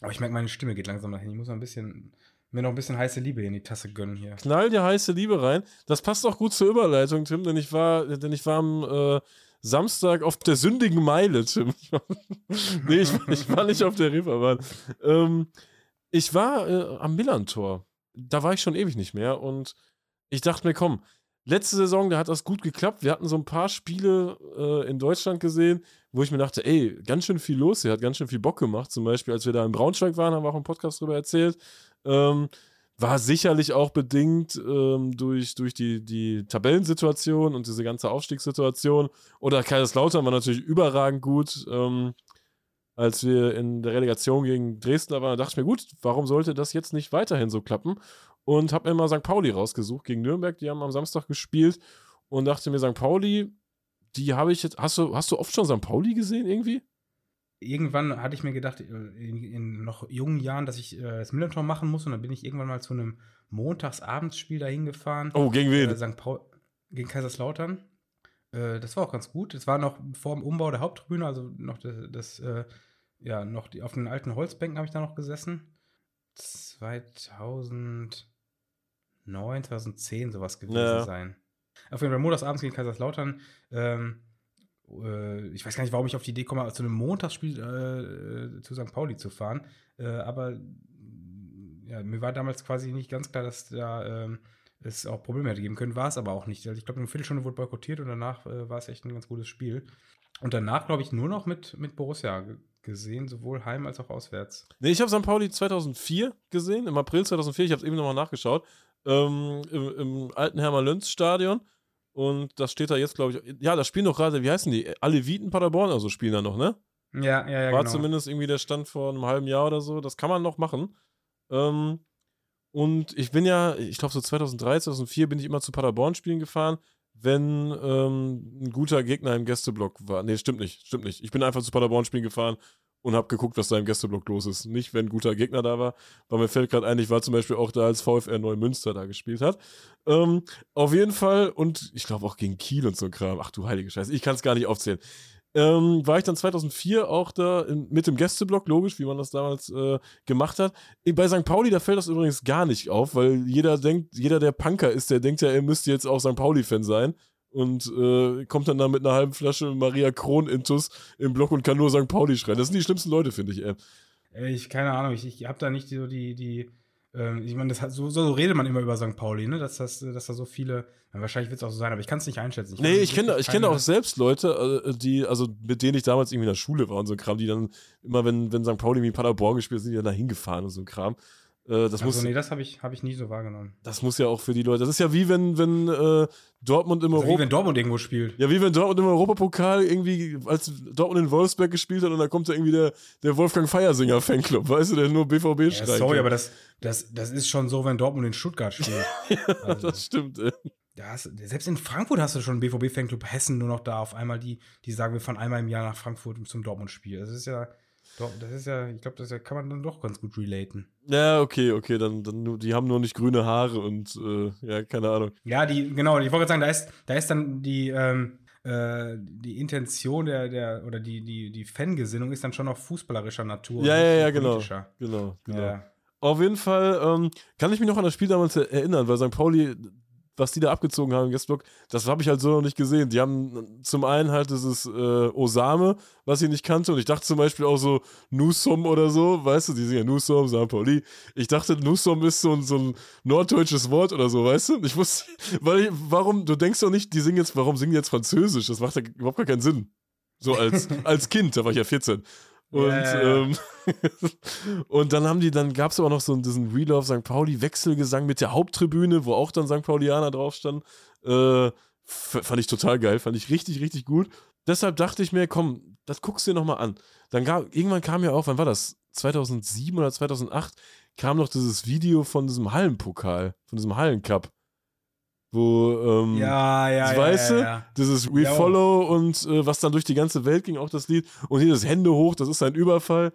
Aber ich merke, meine Stimme geht langsam dahin. Ich muss ein bisschen mir noch ein bisschen heiße Liebe in die Tasse gönnen hier. Knall dir heiße Liebe rein. Das passt auch gut zur Überleitung, Tim, denn ich war, denn ich war am äh, Samstag auf der sündigen Meile, Tim. nee, ich, ich, war nicht auf der Reeperbahn. Ähm, ich war äh, am Millantor. Da war ich schon ewig nicht mehr und ich dachte mir, komm, letzte Saison, da hat das gut geklappt. Wir hatten so ein paar Spiele äh, in Deutschland gesehen, wo ich mir dachte, ey, ganz schön viel los hier, hat ganz schön viel Bock gemacht. Zum Beispiel, als wir da in Braunschweig waren, haben wir auch im Podcast drüber erzählt. Ähm, war sicherlich auch bedingt ähm, durch, durch die, die Tabellensituation und diese ganze Aufstiegssituation. Oder Kaiserslautern war natürlich überragend gut. Ähm, als wir in der Relegation gegen Dresden waren, dachte ich mir, gut, warum sollte das jetzt nicht weiterhin so klappen? Und habe mir mal St. Pauli rausgesucht gegen Nürnberg. Die haben am Samstag gespielt und dachte mir, St. Pauli, die habe ich jetzt. Hast du, hast du oft schon St. Pauli gesehen irgendwie? irgendwann hatte ich mir gedacht, äh, in, in noch jungen Jahren, dass ich äh, das Millantor machen muss. Und dann bin ich irgendwann mal zu einem Montagsabendsspiel dahin gefahren. Oh, gegen wen? Äh, St. Paul, gegen Kaiserslautern. Äh, das war auch ganz gut. Es war noch vor dem Umbau der Haupttribüne, also noch das, das äh, ja, noch die, auf den alten Holzbänken habe ich da noch gesessen. 2009, 2010 sowas gewesen ja. sein. Auf jeden Fall montagsabends gegen Kaiserslautern. Ähm, äh, ich weiß gar nicht, warum ich auf die Idee komme, zu einem Montagsspiel äh, zu St. Pauli zu fahren. Äh, aber ja, mir war damals quasi nicht ganz klar, dass da ähm, es auch Probleme hätte geben können. War es aber auch nicht. Also ich glaube, eine Viertelstunde wurde boykottiert und danach äh, war es echt ein ganz gutes Spiel. Und danach, glaube ich, nur noch mit, mit Borussia gesehen, sowohl heim als auch auswärts. Nee, ich habe St. Pauli 2004 gesehen, im April 2004. Ich habe es eben nochmal nachgeschaut. Ähm, im, im, alten Hermann-Löns-Stadion. Und das steht da jetzt, glaube ich. Ja, das spielen doch gerade, wie heißen die? Aleviten Paderborn, also spielen da noch, ne? Ja, ja, ja. War genau. zumindest irgendwie der Stand vor einem halben Jahr oder so. Das kann man noch machen. Ähm, und ich bin ja, ich glaube so 2003, 2004 bin ich immer zu Paderborn-Spielen gefahren, wenn ähm, ein guter Gegner im Gästeblock war. Nee, stimmt nicht, stimmt nicht. Ich bin einfach zu Paderborn-Spielen gefahren, und habe geguckt, was da im Gästeblock los ist. Nicht, wenn ein guter Gegner da war, weil mir fällt gerade ein, ich war zum Beispiel auch da, als VfR Neumünster da gespielt hat. Ähm, auf jeden Fall, und ich glaube auch gegen Kiel und so ein Kram. Ach du heilige Scheiße, ich kann es gar nicht aufzählen. Ähm, war ich dann 2004 auch da in, mit dem Gästeblock, logisch, wie man das damals äh, gemacht hat. Bei St. Pauli, da fällt das übrigens gar nicht auf, weil jeder denkt, jeder, der Punker ist, der denkt ja, er müsste jetzt auch St. Pauli-Fan sein und äh, kommt dann da mit einer halben Flasche Maria Kron-Intus im Block und kann nur St. Pauli schreien. Das sind die schlimmsten Leute, finde ich, ey. Ich, keine Ahnung, ich, ich habe da nicht so die, die, ähm, ich meine, so, so redet man immer über St. Pauli, ne? Dass, das, dass da so viele, ja, wahrscheinlich wird es auch so sein, aber ich kann es nicht einschätzen. Ich nee, ich kenne ich auch selbst Leute, äh, die, also mit denen ich damals irgendwie in der Schule war und so Kram, die dann immer, wenn, wenn St. Pauli wie Paderborn gespielt sind, die dann da hingefahren und so Kram. Äh, das also, nee, das habe ich, hab ich nie so wahrgenommen. Das muss ja auch für die Leute. Das ist ja wie wenn, wenn äh, Dortmund im also Europa. Wie wenn Dortmund irgendwo spielt. Ja, wie wenn Dortmund im Europapokal irgendwie, als Dortmund in Wolfsberg gespielt hat und da kommt da irgendwie der, der Wolfgang Feiersinger Fanclub, weißt du, der nur BVB ja, schreit. Sorry, aber das, das, das ist schon so, wenn Dortmund in Stuttgart spielt. ja, also, das stimmt, ey. Hast, selbst in Frankfurt hast du schon BVB-Fanclub Hessen nur noch da auf einmal, die, die sagen, wir fahren einmal im Jahr nach Frankfurt zum Dortmund-Spiel. Das ist ja, doch, das ist ja, ich glaube, das kann man dann doch ganz gut relaten. Ja, okay, okay, dann, dann die haben nur nicht grüne Haare und äh, ja, keine Ahnung. Ja, die, genau, ich wollte gerade sagen, da ist, da ist dann die, ähm, äh, die Intention der, der, oder die, die, die Fangesinnung ist dann schon auf fußballerischer Natur. Ja, ja, ja, genau. Genau, genau. Ja. Auf jeden Fall ähm, kann ich mich noch an das Spiel damals erinnern, weil St. Pauli was die da abgezogen haben im Guestblock, das habe ich halt so noch nicht gesehen. Die haben zum einen halt dieses äh, Osame, was ich nicht kannte, und ich dachte zum Beispiel auch so Nusom oder so, weißt du, die sind ja Nusom, St. Pauli. Ich dachte, Nusom ist so ein, so ein norddeutsches Wort oder so, weißt du? Ich wusste, weil ich, warum, du denkst doch nicht, die singen jetzt, warum singen die jetzt Französisch? Das macht ja überhaupt gar keinen Sinn. So als, als Kind, da war ich ja 14. Und, yeah. ähm, und dann haben die, dann gab es aber noch so diesen Real of St. Pauli Wechselgesang mit der Haupttribüne, wo auch dann St. Paulianer drauf stand. Äh, fand ich total geil, fand ich richtig, richtig gut. Deshalb dachte ich mir, komm, das guckst du dir nochmal an. Dann gab, irgendwann kam ja auch, wann war das? 2007 oder 2008 kam noch dieses Video von diesem Hallenpokal, von diesem Hallencup. Wo, ähm, ja, ja, weißt ja, du, ja, ja. dieses We Follow und äh, was dann durch die ganze Welt ging, auch das Lied. Und hier das Hände hoch, das ist ein Überfall.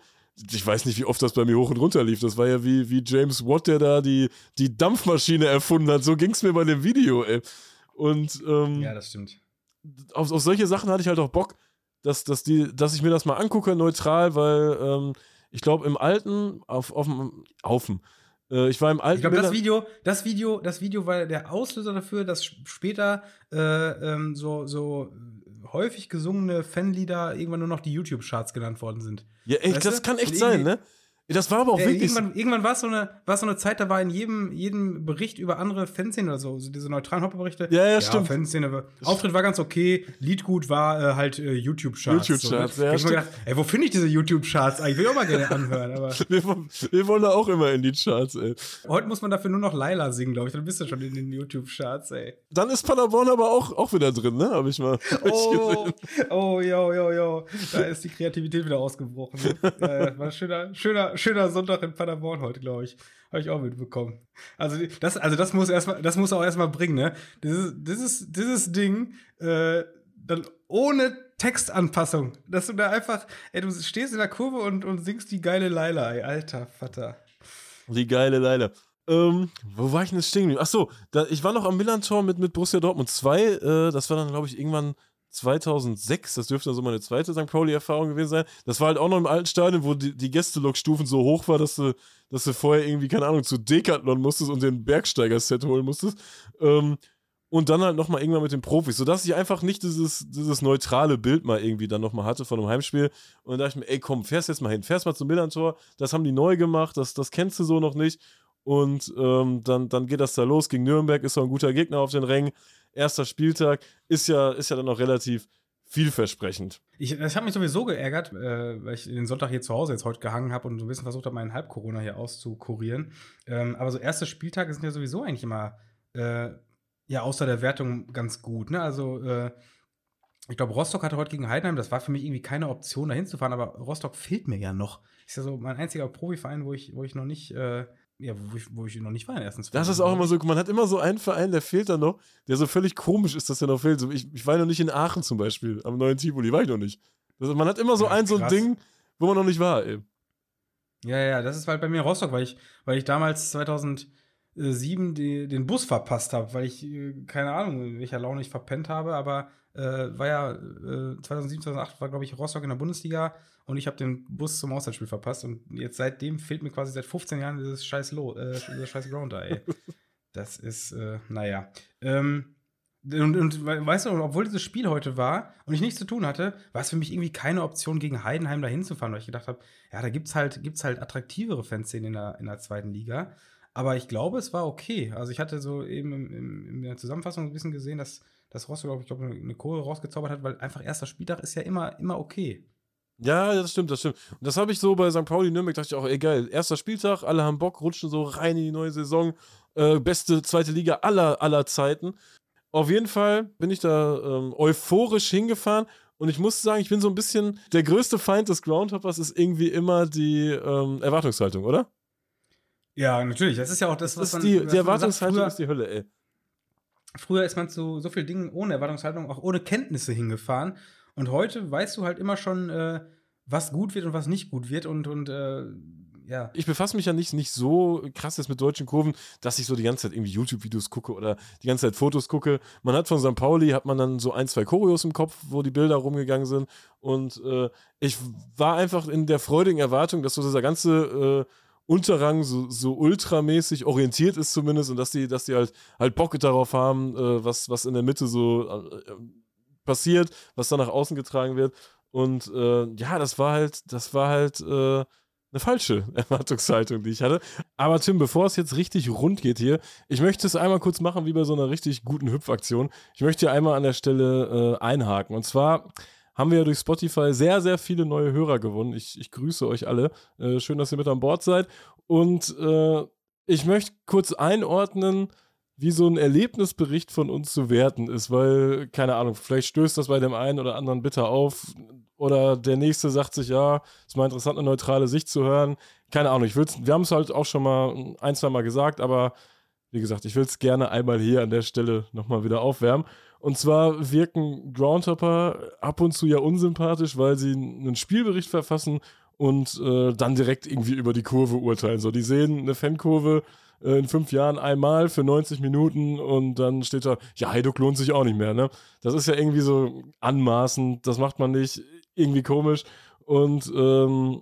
Ich weiß nicht, wie oft das bei mir hoch und runter lief. Das war ja wie, wie James Watt, der da die, die Dampfmaschine erfunden hat. So ging es mir bei dem Video, ey. Und, ähm, ja, das stimmt. Auf, auf solche Sachen hatte ich halt auch Bock, dass, dass, die, dass ich mir das mal angucke, neutral, weil ähm, ich glaube, im Alten, auf, auf, dem, äh, ich war im alten. Ich glaube, das Video, das Video, das Video war der Auslöser dafür, dass später äh, ähm, so, so häufig gesungene Fanlieder irgendwann nur noch die YouTube-Charts genannt worden sind. Ja, echt, das du? kann echt sein, ne? Das war aber auch äh, wirklich. Irgendwann, irgendwann war es so eine, so eine Zeit, da war in jedem, jedem Bericht über andere Fanszenen oder so, so diese neutralen Hopperberichte. Ja, ja, ja, stimmt. Fanszene, Auftritt war ganz okay, Liedgut war äh, halt äh, YouTube-Charts. YouTube-Charts, so, ne? ja. Ich mir gedacht, ey, wo finde ich diese YouTube-Charts eigentlich? will Ich auch mal gerne anhören, aber. wir, wir, wollen da auch immer in die Charts, ey. Heute muss man dafür nur noch Laila singen, glaube ich. Dann bist du schon in den YouTube-Charts, ey. Dann ist Paderborn aber auch, auch wieder drin, ne? Habe ich mal. Hab oh, oh, yo, yo, yo. Da ist die Kreativität wieder ausgebrochen. Ne? war ein schöner, schöner, schöner Sonntag in Paderborn heute, glaube ich. Habe ich auch mitbekommen. Also das, also das muss erstmal, das muss auch erstmal bringen, ne? Dieses, dieses, dieses Ding, äh, dann ohne Textanpassung. Dass du da einfach, ey, du stehst in der Kurve und, und singst die geile Leila, ey, alter Vater. Die geile Leila. Ähm, wo war ich denn jetzt stehen Achso, ich war noch am Millantor mit, mit Borussia Dortmund 2. Äh, das war dann, glaube ich, irgendwann 2006, das dürfte dann so meine zweite St. Pauli-Erfahrung gewesen sein. Das war halt auch noch im alten Stadion, wo die, die Gästelok-Stufen so hoch war, dass du, dass du vorher irgendwie, keine Ahnung, zu Decathlon musstest und den Bergsteiger-Set holen musstest. Ähm, und dann halt nochmal irgendwann mit den Profis, sodass ich einfach nicht dieses, dieses neutrale Bild mal irgendwie dann nochmal hatte von einem Heimspiel. Und dann dachte ich mir, ey, komm, fährst jetzt mal hin, fährst mal zum Millantor, das haben die neu gemacht, das, das kennst du so noch nicht. Und ähm, dann, dann geht das da los gegen Nürnberg, ist so ein guter Gegner auf den Rängen erster Spieltag ist ja, ist ja dann noch relativ vielversprechend. Ich, ich habe mich sowieso geärgert, äh, weil ich den Sonntag hier zu Hause jetzt heute gehangen habe und so ein bisschen versucht habe, meinen Halb-Corona hier auszukurieren. Ähm, aber so erste Spieltage sind ja sowieso eigentlich immer, äh, ja, außer der Wertung ganz gut. Ne? Also, äh, ich glaube, Rostock hatte heute gegen Heidenheim, das war für mich irgendwie keine Option, da hinzufahren, aber Rostock fehlt mir ja noch. Ist ja so mein einziger Profiverein, wo ich, wo ich noch nicht äh, ja, wo ich, wo ich noch nicht war in den ersten zwei Das ist auch immer so, man hat immer so einen Verein, der fehlt dann noch, der so völlig komisch ist, dass der noch fehlt. So, ich, ich war noch nicht in Aachen zum Beispiel, am neuen Tivoli, war ich noch nicht. Also man hat immer so ja, ein, so ein Ding, wo man noch nicht war, ey. Ja, ja, das ist halt bei mir Rostock, weil ich, weil ich damals 2007 die, den Bus verpasst habe, weil ich, äh, keine Ahnung, in welcher Laune ich verpennt habe, aber äh, war ja äh, 2007, 2008 war, glaube ich, Rostock in der Bundesliga und ich habe den Bus zum Auswärtsspiel verpasst und jetzt seitdem fehlt mir quasi seit 15 Jahren dieses scheiß Lo äh, dieser scheiß Ground da, ey. Das ist, äh, naja. Ähm, Und, und weißt du, obwohl dieses Spiel heute war und ich nichts zu tun hatte, war es für mich irgendwie keine Option, gegen Heidenheim da hinzufahren, weil ich gedacht habe, ja, da gibt es halt, gibt's halt attraktivere Fanszenen in der, in der zweiten Liga. Aber ich glaube, es war okay. Also ich hatte so eben im, im, in der Zusammenfassung ein bisschen gesehen, dass, dass Rostock, ich glaube, eine Kurve rausgezaubert hat, weil einfach erster Spieltag ist ja immer, immer okay. Ja, das stimmt, das stimmt. Und das habe ich so bei St. Pauli Nürnberg, dachte ich auch, ey geil, erster Spieltag, alle haben Bock, rutschen so rein in die neue Saison. Äh, beste zweite Liga aller, aller Zeiten. Auf jeden Fall bin ich da ähm, euphorisch hingefahren und ich muss sagen, ich bin so ein bisschen, der größte Feind des Groundhoppers ist irgendwie immer die ähm, Erwartungshaltung, oder? Ja, natürlich. Das ist ja auch das, was das ist die, die Erwartungshaltung sagt, früher, ist die Hölle, ey. Früher ist man zu so vielen Dingen ohne Erwartungshaltung, auch ohne Kenntnisse hingefahren. Und heute weißt du halt immer schon, äh, was gut wird und was nicht gut wird. Und, und äh, ja. Ich befasse mich ja nicht, nicht so krass jetzt mit deutschen Kurven, dass ich so die ganze Zeit irgendwie YouTube-Videos gucke oder die ganze Zeit Fotos gucke. Man hat von St. Pauli, hat man dann so ein, zwei Choreos im Kopf, wo die Bilder rumgegangen sind. Und äh, ich war einfach in der freudigen Erwartung, dass so dieser ganze äh, Unterrang so, so ultramäßig orientiert ist zumindest und dass die, dass die halt, halt Bock darauf haben, äh, was, was in der Mitte so äh, passiert, was dann nach außen getragen wird. Und äh, ja, das war halt, das war halt äh, eine falsche Erwartungshaltung, die ich hatte. Aber Tim, bevor es jetzt richtig rund geht hier, ich möchte es einmal kurz machen wie bei so einer richtig guten Hüpfaktion. Ich möchte hier einmal an der Stelle äh, einhaken. Und zwar haben wir ja durch Spotify sehr, sehr viele neue Hörer gewonnen. Ich, ich grüße euch alle. Äh, schön, dass ihr mit an Bord seid. Und äh, ich möchte kurz einordnen, wie so ein Erlebnisbericht von uns zu werten ist, weil, keine Ahnung, vielleicht stößt das bei dem einen oder anderen bitter auf oder der nächste sagt sich, ja, ist mal interessant, eine neutrale Sicht zu hören. Keine Ahnung, ich will's, wir haben es halt auch schon mal ein, zwei Mal gesagt, aber wie gesagt, ich will es gerne einmal hier an der Stelle nochmal wieder aufwärmen. Und zwar wirken Groundhopper ab und zu ja unsympathisch, weil sie einen Spielbericht verfassen und äh, dann direkt irgendwie über die Kurve urteilen. So, die sehen eine Fankurve in fünf Jahren einmal für 90 Minuten und dann steht da, ja, Heiduk lohnt sich auch nicht mehr, ne? Das ist ja irgendwie so anmaßend, das macht man nicht, irgendwie komisch. Und, ähm,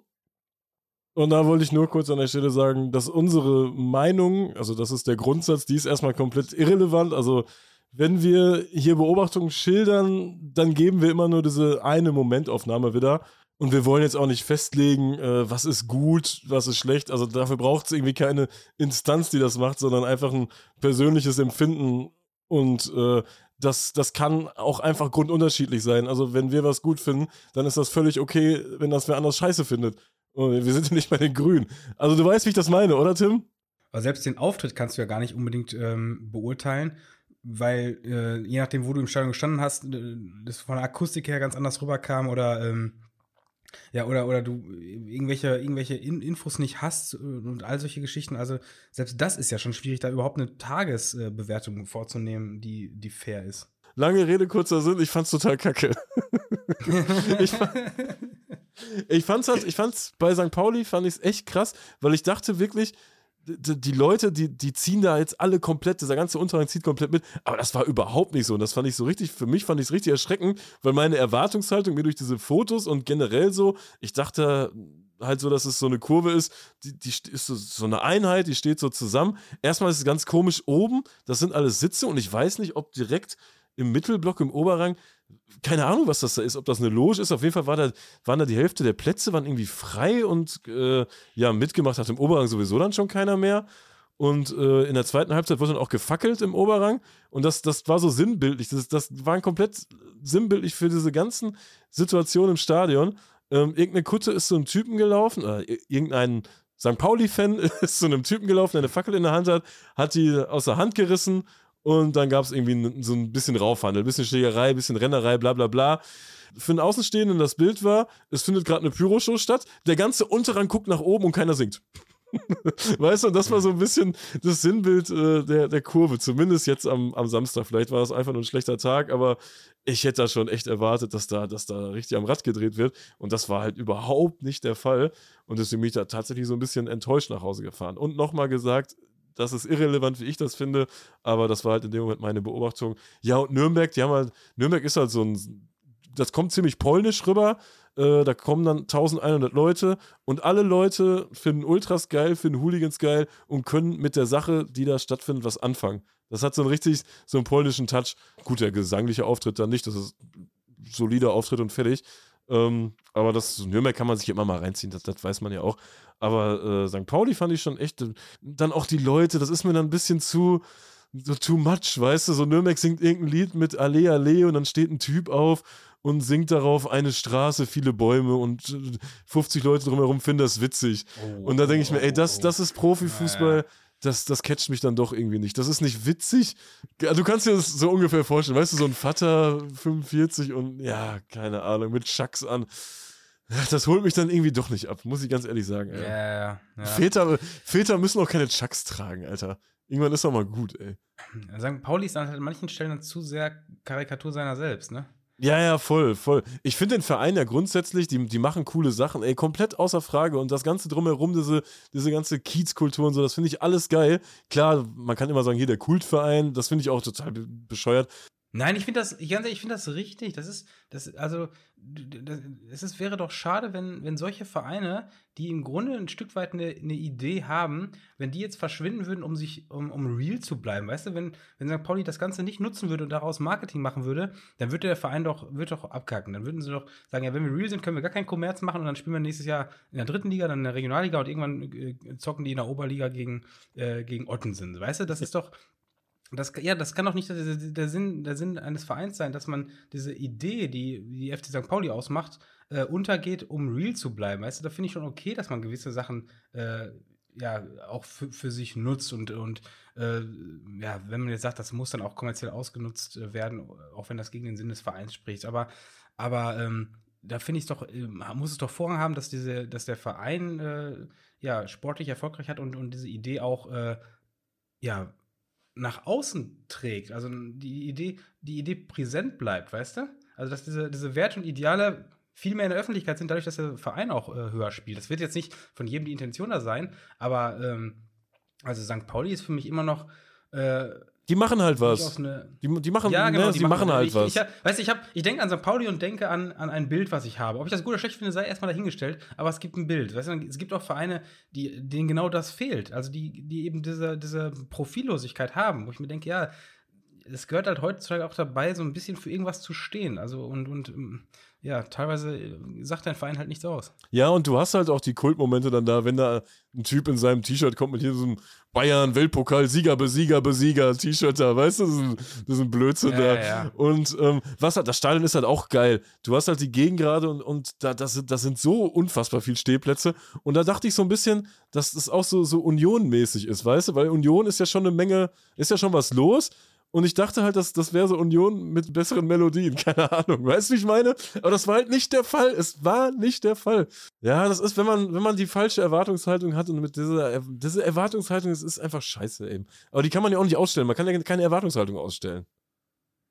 und da wollte ich nur kurz an der Stelle sagen, dass unsere Meinung, also das ist der Grundsatz, die ist erstmal komplett irrelevant. Also wenn wir hier Beobachtungen schildern, dann geben wir immer nur diese eine Momentaufnahme wieder. Und wir wollen jetzt auch nicht festlegen, äh, was ist gut, was ist schlecht. Also dafür braucht es irgendwie keine Instanz, die das macht, sondern einfach ein persönliches Empfinden. Und äh, das, das kann auch einfach grundunterschiedlich sein. Also wenn wir was gut finden, dann ist das völlig okay, wenn das wer anders scheiße findet. Und wir sind ja nicht bei den Grünen. Also du weißt, wie ich das meine, oder Tim? Aber selbst den Auftritt kannst du ja gar nicht unbedingt ähm, beurteilen, weil äh, je nachdem, wo du im Stadion gestanden hast, äh, das von der Akustik her ganz anders rüberkam oder ähm, ja, oder, oder du irgendwelche, irgendwelche In Infos nicht hast und all solche Geschichten. Also selbst das ist ja schon schwierig, da überhaupt eine Tagesbewertung vorzunehmen, die, die fair ist. Lange Rede, kurzer Sinn, ich fand's total kacke. ich, fand, ich fand's halt, ich fand's bei St. Pauli fand ich's echt krass, weil ich dachte wirklich, die Leute, die, die ziehen da jetzt alle komplett, dieser ganze Unterrang zieht komplett mit, aber das war überhaupt nicht so. Und das fand ich so richtig, für mich fand ich es richtig erschreckend, weil meine Erwartungshaltung mir durch diese Fotos und generell so, ich dachte halt so, dass es so eine Kurve ist, die, die ist so, so eine Einheit, die steht so zusammen. Erstmal ist es ganz komisch oben, das sind alles Sitze und ich weiß nicht, ob direkt im Mittelblock, im Oberrang, keine Ahnung, was das da ist, ob das eine Loge ist. Auf jeden Fall war da, waren da die Hälfte der Plätze waren irgendwie frei und äh, ja, mitgemacht hat im Oberrang sowieso dann schon keiner mehr. Und äh, in der zweiten Halbzeit wurde dann auch gefackelt im Oberrang. Und das, das war so sinnbildlich. Das, das war komplett sinnbildlich für diese ganzen Situationen im Stadion. Ähm, irgendeine Kutte ist zu einem Typen gelaufen, äh, irgendein St. Pauli-Fan ist zu einem Typen gelaufen, der eine Fackel in der Hand hat, hat die aus der Hand gerissen und dann gab es irgendwie so ein bisschen Raufhandel, ein bisschen Schlägerei, ein bisschen Rennerei, bla bla bla. Für einen Außenstehenden das Bild war, es findet gerade eine Pyroshow statt, der ganze Unterrang guckt nach oben und keiner singt. weißt du, und das war so ein bisschen das Sinnbild äh, der, der Kurve, zumindest jetzt am, am Samstag. Vielleicht war das einfach nur ein schlechter Tag, aber ich hätte da schon echt erwartet, dass da, dass da richtig am Rad gedreht wird. Und das war halt überhaupt nicht der Fall. Und deswegen bin ich da tatsächlich so ein bisschen enttäuscht nach Hause gefahren. Und nochmal gesagt, das ist irrelevant, wie ich das finde, aber das war halt in dem Moment meine Beobachtung. Ja, und Nürnberg, die haben halt, Nürnberg ist halt so ein, das kommt ziemlich polnisch rüber. Äh, da kommen dann 1100 Leute und alle Leute finden Ultras geil, finden Hooligans geil und können mit der Sache, die da stattfindet, was anfangen. Das hat so einen richtig, so einen polnischen Touch. Gut, der gesangliche Auftritt dann nicht, das ist solider Auftritt und fertig. Ähm, aber das Nürnberg kann man sich immer mal reinziehen, das, das weiß man ja auch. Aber äh, St. Pauli fand ich schon echt. Dann auch die Leute, das ist mir dann ein bisschen zu so too much, weißt du? So Nürnberg singt irgendein Lied mit Alle Alle und dann steht ein Typ auf und singt darauf eine Straße, viele Bäume und 50 Leute drumherum finden das witzig. Oh, und da denke ich mir, ey, das, das ist Profifußball. Das, das catcht mich dann doch irgendwie nicht. Das ist nicht witzig. Du kannst dir das so ungefähr vorstellen. Weißt du, so ein Vater 45 und ja, keine Ahnung, mit Schacks an. Das holt mich dann irgendwie doch nicht ab, muss ich ganz ehrlich sagen. Ja, ja, ja. Väter, Väter müssen auch keine Chucks tragen, Alter. Irgendwann ist doch mal gut, ey. St. Pauli ist an manchen Stellen zu sehr Karikatur seiner selbst, ne? Ja, ja, voll, voll. Ich finde den Verein ja grundsätzlich, die, die machen coole Sachen, ey, komplett außer Frage. Und das Ganze drumherum, diese, diese ganze Kiezkultur und so, das finde ich alles geil. Klar, man kann immer sagen, hier der Kultverein, das finde ich auch total bescheuert. Nein, ich finde das, ich, ganz ich finde das richtig. Das ist, das, also, es ist, wäre doch schade, wenn, wenn solche Vereine, die im Grunde ein Stück weit eine, eine Idee haben, wenn die jetzt verschwinden würden, um sich, um, um real zu bleiben. Weißt du, wenn, wenn St. Pauli das Ganze nicht nutzen würde und daraus Marketing machen würde, dann würde der Verein doch, wird doch abkacken. Dann würden sie doch sagen, ja, wenn wir real sind, können wir gar keinen Kommerz machen und dann spielen wir nächstes Jahr in der dritten Liga, dann in der Regionalliga und irgendwann äh, zocken die in der Oberliga gegen, äh, gegen Ottensen. Weißt du, das ist doch, das, ja, das kann doch nicht der, der, Sinn, der Sinn eines Vereins sein, dass man diese Idee, die die FC St. Pauli ausmacht, äh, untergeht, um real zu bleiben. Weißt du, da finde ich schon okay, dass man gewisse Sachen äh, ja auch für, sich nutzt und, und äh, ja, wenn man jetzt sagt, das muss dann auch kommerziell ausgenutzt äh, werden, auch wenn das gegen den Sinn des Vereins spricht. Aber, aber ähm, da finde ich doch, äh, muss es doch Vorrang haben, dass diese, dass der Verein äh, ja sportlich erfolgreich hat und, und diese Idee auch ja nach außen trägt, also die Idee, die Idee präsent bleibt, weißt du? Also dass diese, diese Werte und Ideale viel mehr in der Öffentlichkeit sind, dadurch, dass der Verein auch äh, höher spielt. Das wird jetzt nicht von jedem die Intention da sein, aber ähm, also St. Pauli ist für mich immer noch äh, die machen halt was. Die, die, machen, ja, genau, ne, die, die machen, machen, halt ich, was. Ich, ich, weißt, ich, ich denke an St. Pauli und denke an, an ein Bild, was ich habe. Ob ich das gut oder schlecht finde, sei erstmal dahingestellt, aber es gibt ein Bild. Weißt du, es gibt auch Vereine, die, denen genau das fehlt. Also die, die eben diese, diese Profillosigkeit haben, wo ich mir denke, ja, es gehört halt heutzutage auch dabei, so ein bisschen für irgendwas zu stehen. Also und, und ähm, ja, teilweise äh, sagt dein Verein halt nichts aus. Ja, und du hast halt auch die Kultmomente dann da, wenn da ein Typ in seinem T-Shirt kommt mit hier so einem Bayern-Weltpokal, Sieger, Besieger, Besieger, T-Shirt da, weißt du, das ist ein, das ist ein Blödsinn ja, da. Ja. Und ähm, was halt, das Stadion ist halt auch geil. Du hast halt die Gegend gerade und, und da, das, das sind so unfassbar viele Stehplätze. Und da dachte ich so ein bisschen, dass das auch so, so Union-mäßig ist, weißt du, weil Union ist ja schon eine Menge, ist ja schon was los. Und ich dachte halt, dass das wäre so Union mit besseren Melodien. Keine Ahnung. Weißt du, wie ich meine? Aber das war halt nicht der Fall. Es war nicht der Fall. Ja, das ist, wenn man, wenn man die falsche Erwartungshaltung hat und mit dieser, diese Erwartungshaltung, das ist einfach scheiße eben. Aber die kann man ja auch nicht ausstellen. Man kann ja keine Erwartungshaltung ausstellen.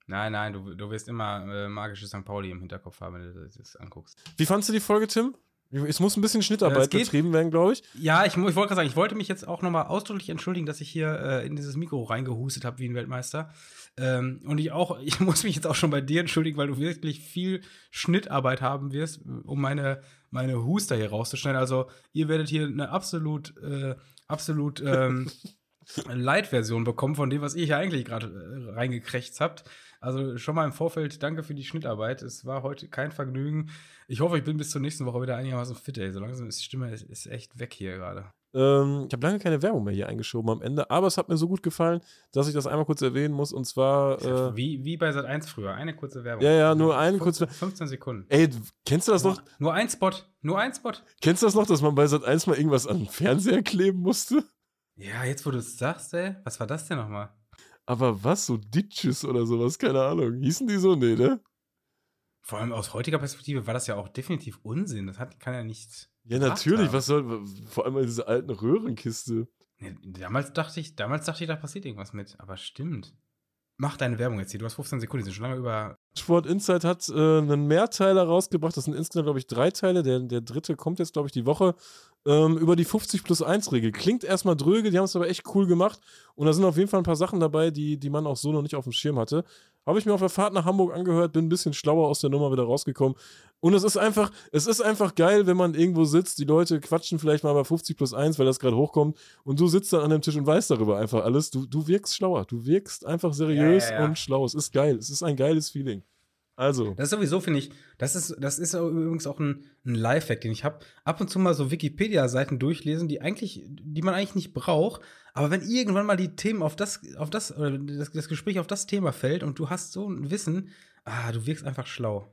Nein, nein, du, du wirst immer äh, magische St. Pauli im Hinterkopf haben, wenn du das anguckst. Wie fandst du die Folge, Tim? Es muss ein bisschen Schnittarbeit betrieben werden, glaube ich. Ja, ich, ich wollte gerade sagen, ich wollte mich jetzt auch nochmal ausdrücklich entschuldigen, dass ich hier äh, in dieses Mikro reingehustet habe wie ein Weltmeister. Ähm, und ich auch, ich muss mich jetzt auch schon bei dir entschuldigen, weil du wirklich viel Schnittarbeit haben wirst, um meine, meine Huster hier rauszuschneiden. Also, ihr werdet hier eine absolut, äh, absolut ähm, Light-Version bekommen von dem, was ihr hier eigentlich gerade äh, reingekrächzt habt. Also schon mal im Vorfeld danke für die Schnittarbeit. Es war heute kein Vergnügen. Ich hoffe, ich bin bis zur nächsten Woche wieder einigermaßen fit, ey. So langsam ist die Stimme ist, echt weg hier gerade. Ähm, ich habe lange keine Werbung mehr hier eingeschoben am Ende, aber es hat mir so gut gefallen, dass ich das einmal kurz erwähnen muss. Und zwar. Äh, wie, wie bei Sat 1 früher. Eine kurze Werbung. Ja, ja, nur eine kurze 15 Sekunden. Ey, kennst du das nur, noch? Nur ein Spot. Nur ein Spot. Kennst du das noch, dass man bei Sat 1 mal irgendwas an den Fernseher kleben musste? Ja, jetzt wo du es sagst, ey. Was war das denn nochmal? Aber was, so Ditches oder sowas, keine Ahnung. Hießen die so? Nee, ne? Vor allem aus heutiger Perspektive war das ja auch definitiv Unsinn. Das hat, kann ja nichts. Ja, natürlich. Haben. Was soll. Vor allem in dieser alten Röhrenkiste. Nee, damals, dachte ich, damals dachte ich, da passiert irgendwas mit. Aber stimmt. Mach deine Werbung jetzt hier. Du hast 15 Sekunden, die sind schon lange über. Sport Insight hat äh, einen Mehrteiler rausgebracht. Das sind insgesamt, glaube ich, drei Teile. Der, der dritte kommt jetzt, glaube ich, die Woche ähm, über die 50 plus 1 Regel. Klingt erstmal dröge, die haben es aber echt cool gemacht. Und da sind auf jeden Fall ein paar Sachen dabei, die, die man auch so noch nicht auf dem Schirm hatte. Habe ich mir auf der Fahrt nach Hamburg angehört, bin ein bisschen schlauer aus der Nummer wieder rausgekommen. Und es ist einfach, es ist einfach geil, wenn man irgendwo sitzt, die Leute quatschen vielleicht mal bei 50 plus 1, weil das gerade hochkommt, und du sitzt dann an dem Tisch und weißt darüber einfach alles. Du, du wirkst schlauer, du wirkst einfach seriös Ja, ja, ja. und schlau. Es ist geil, es ist ein geiles Feeling. Also, Das ist sowieso, finde ich, das ist, das ist übrigens auch ein, ein Lifehack, den ich habe. Ab und zu mal so Wikipedia-Seiten durchlesen, die eigentlich, die man eigentlich nicht braucht. Aber wenn irgendwann mal die Themen auf das, auf das, oder das, das Gespräch auf das Thema fällt und du hast so ein Wissen, ah, du wirkst einfach schlau.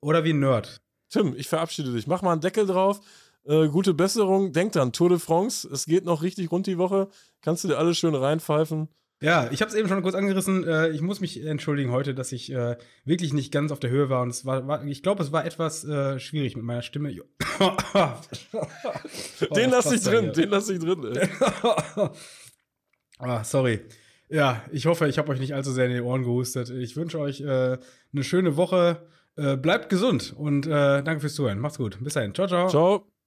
Oder wie ein Nerd. Tim, ich verabschiede dich. Mach mal einen Deckel drauf. Äh, gute Besserung. Denk dran, Tour de France, es geht noch richtig rund die Woche. Kannst du dir alles schön reinpfeifen. Ja, ich habe es eben schon kurz angerissen. Äh, ich muss mich entschuldigen heute, dass ich äh, wirklich nicht ganz auf der Höhe war. Und es war, war ich glaube, es war etwas äh, schwierig mit meiner Stimme. den lass ich Oh, drin, den lass ich drin. Ey. ah, sorry. Ja, ich hoffe, ich habe euch nicht allzu sehr in die Ohren gehustet. Ich wünsche euch äh, eine schöne Woche. Äh, bleibt gesund und äh, danke fürs Zuhören. Macht's gut. Bis dahin. Ciao, ciao. Ciao.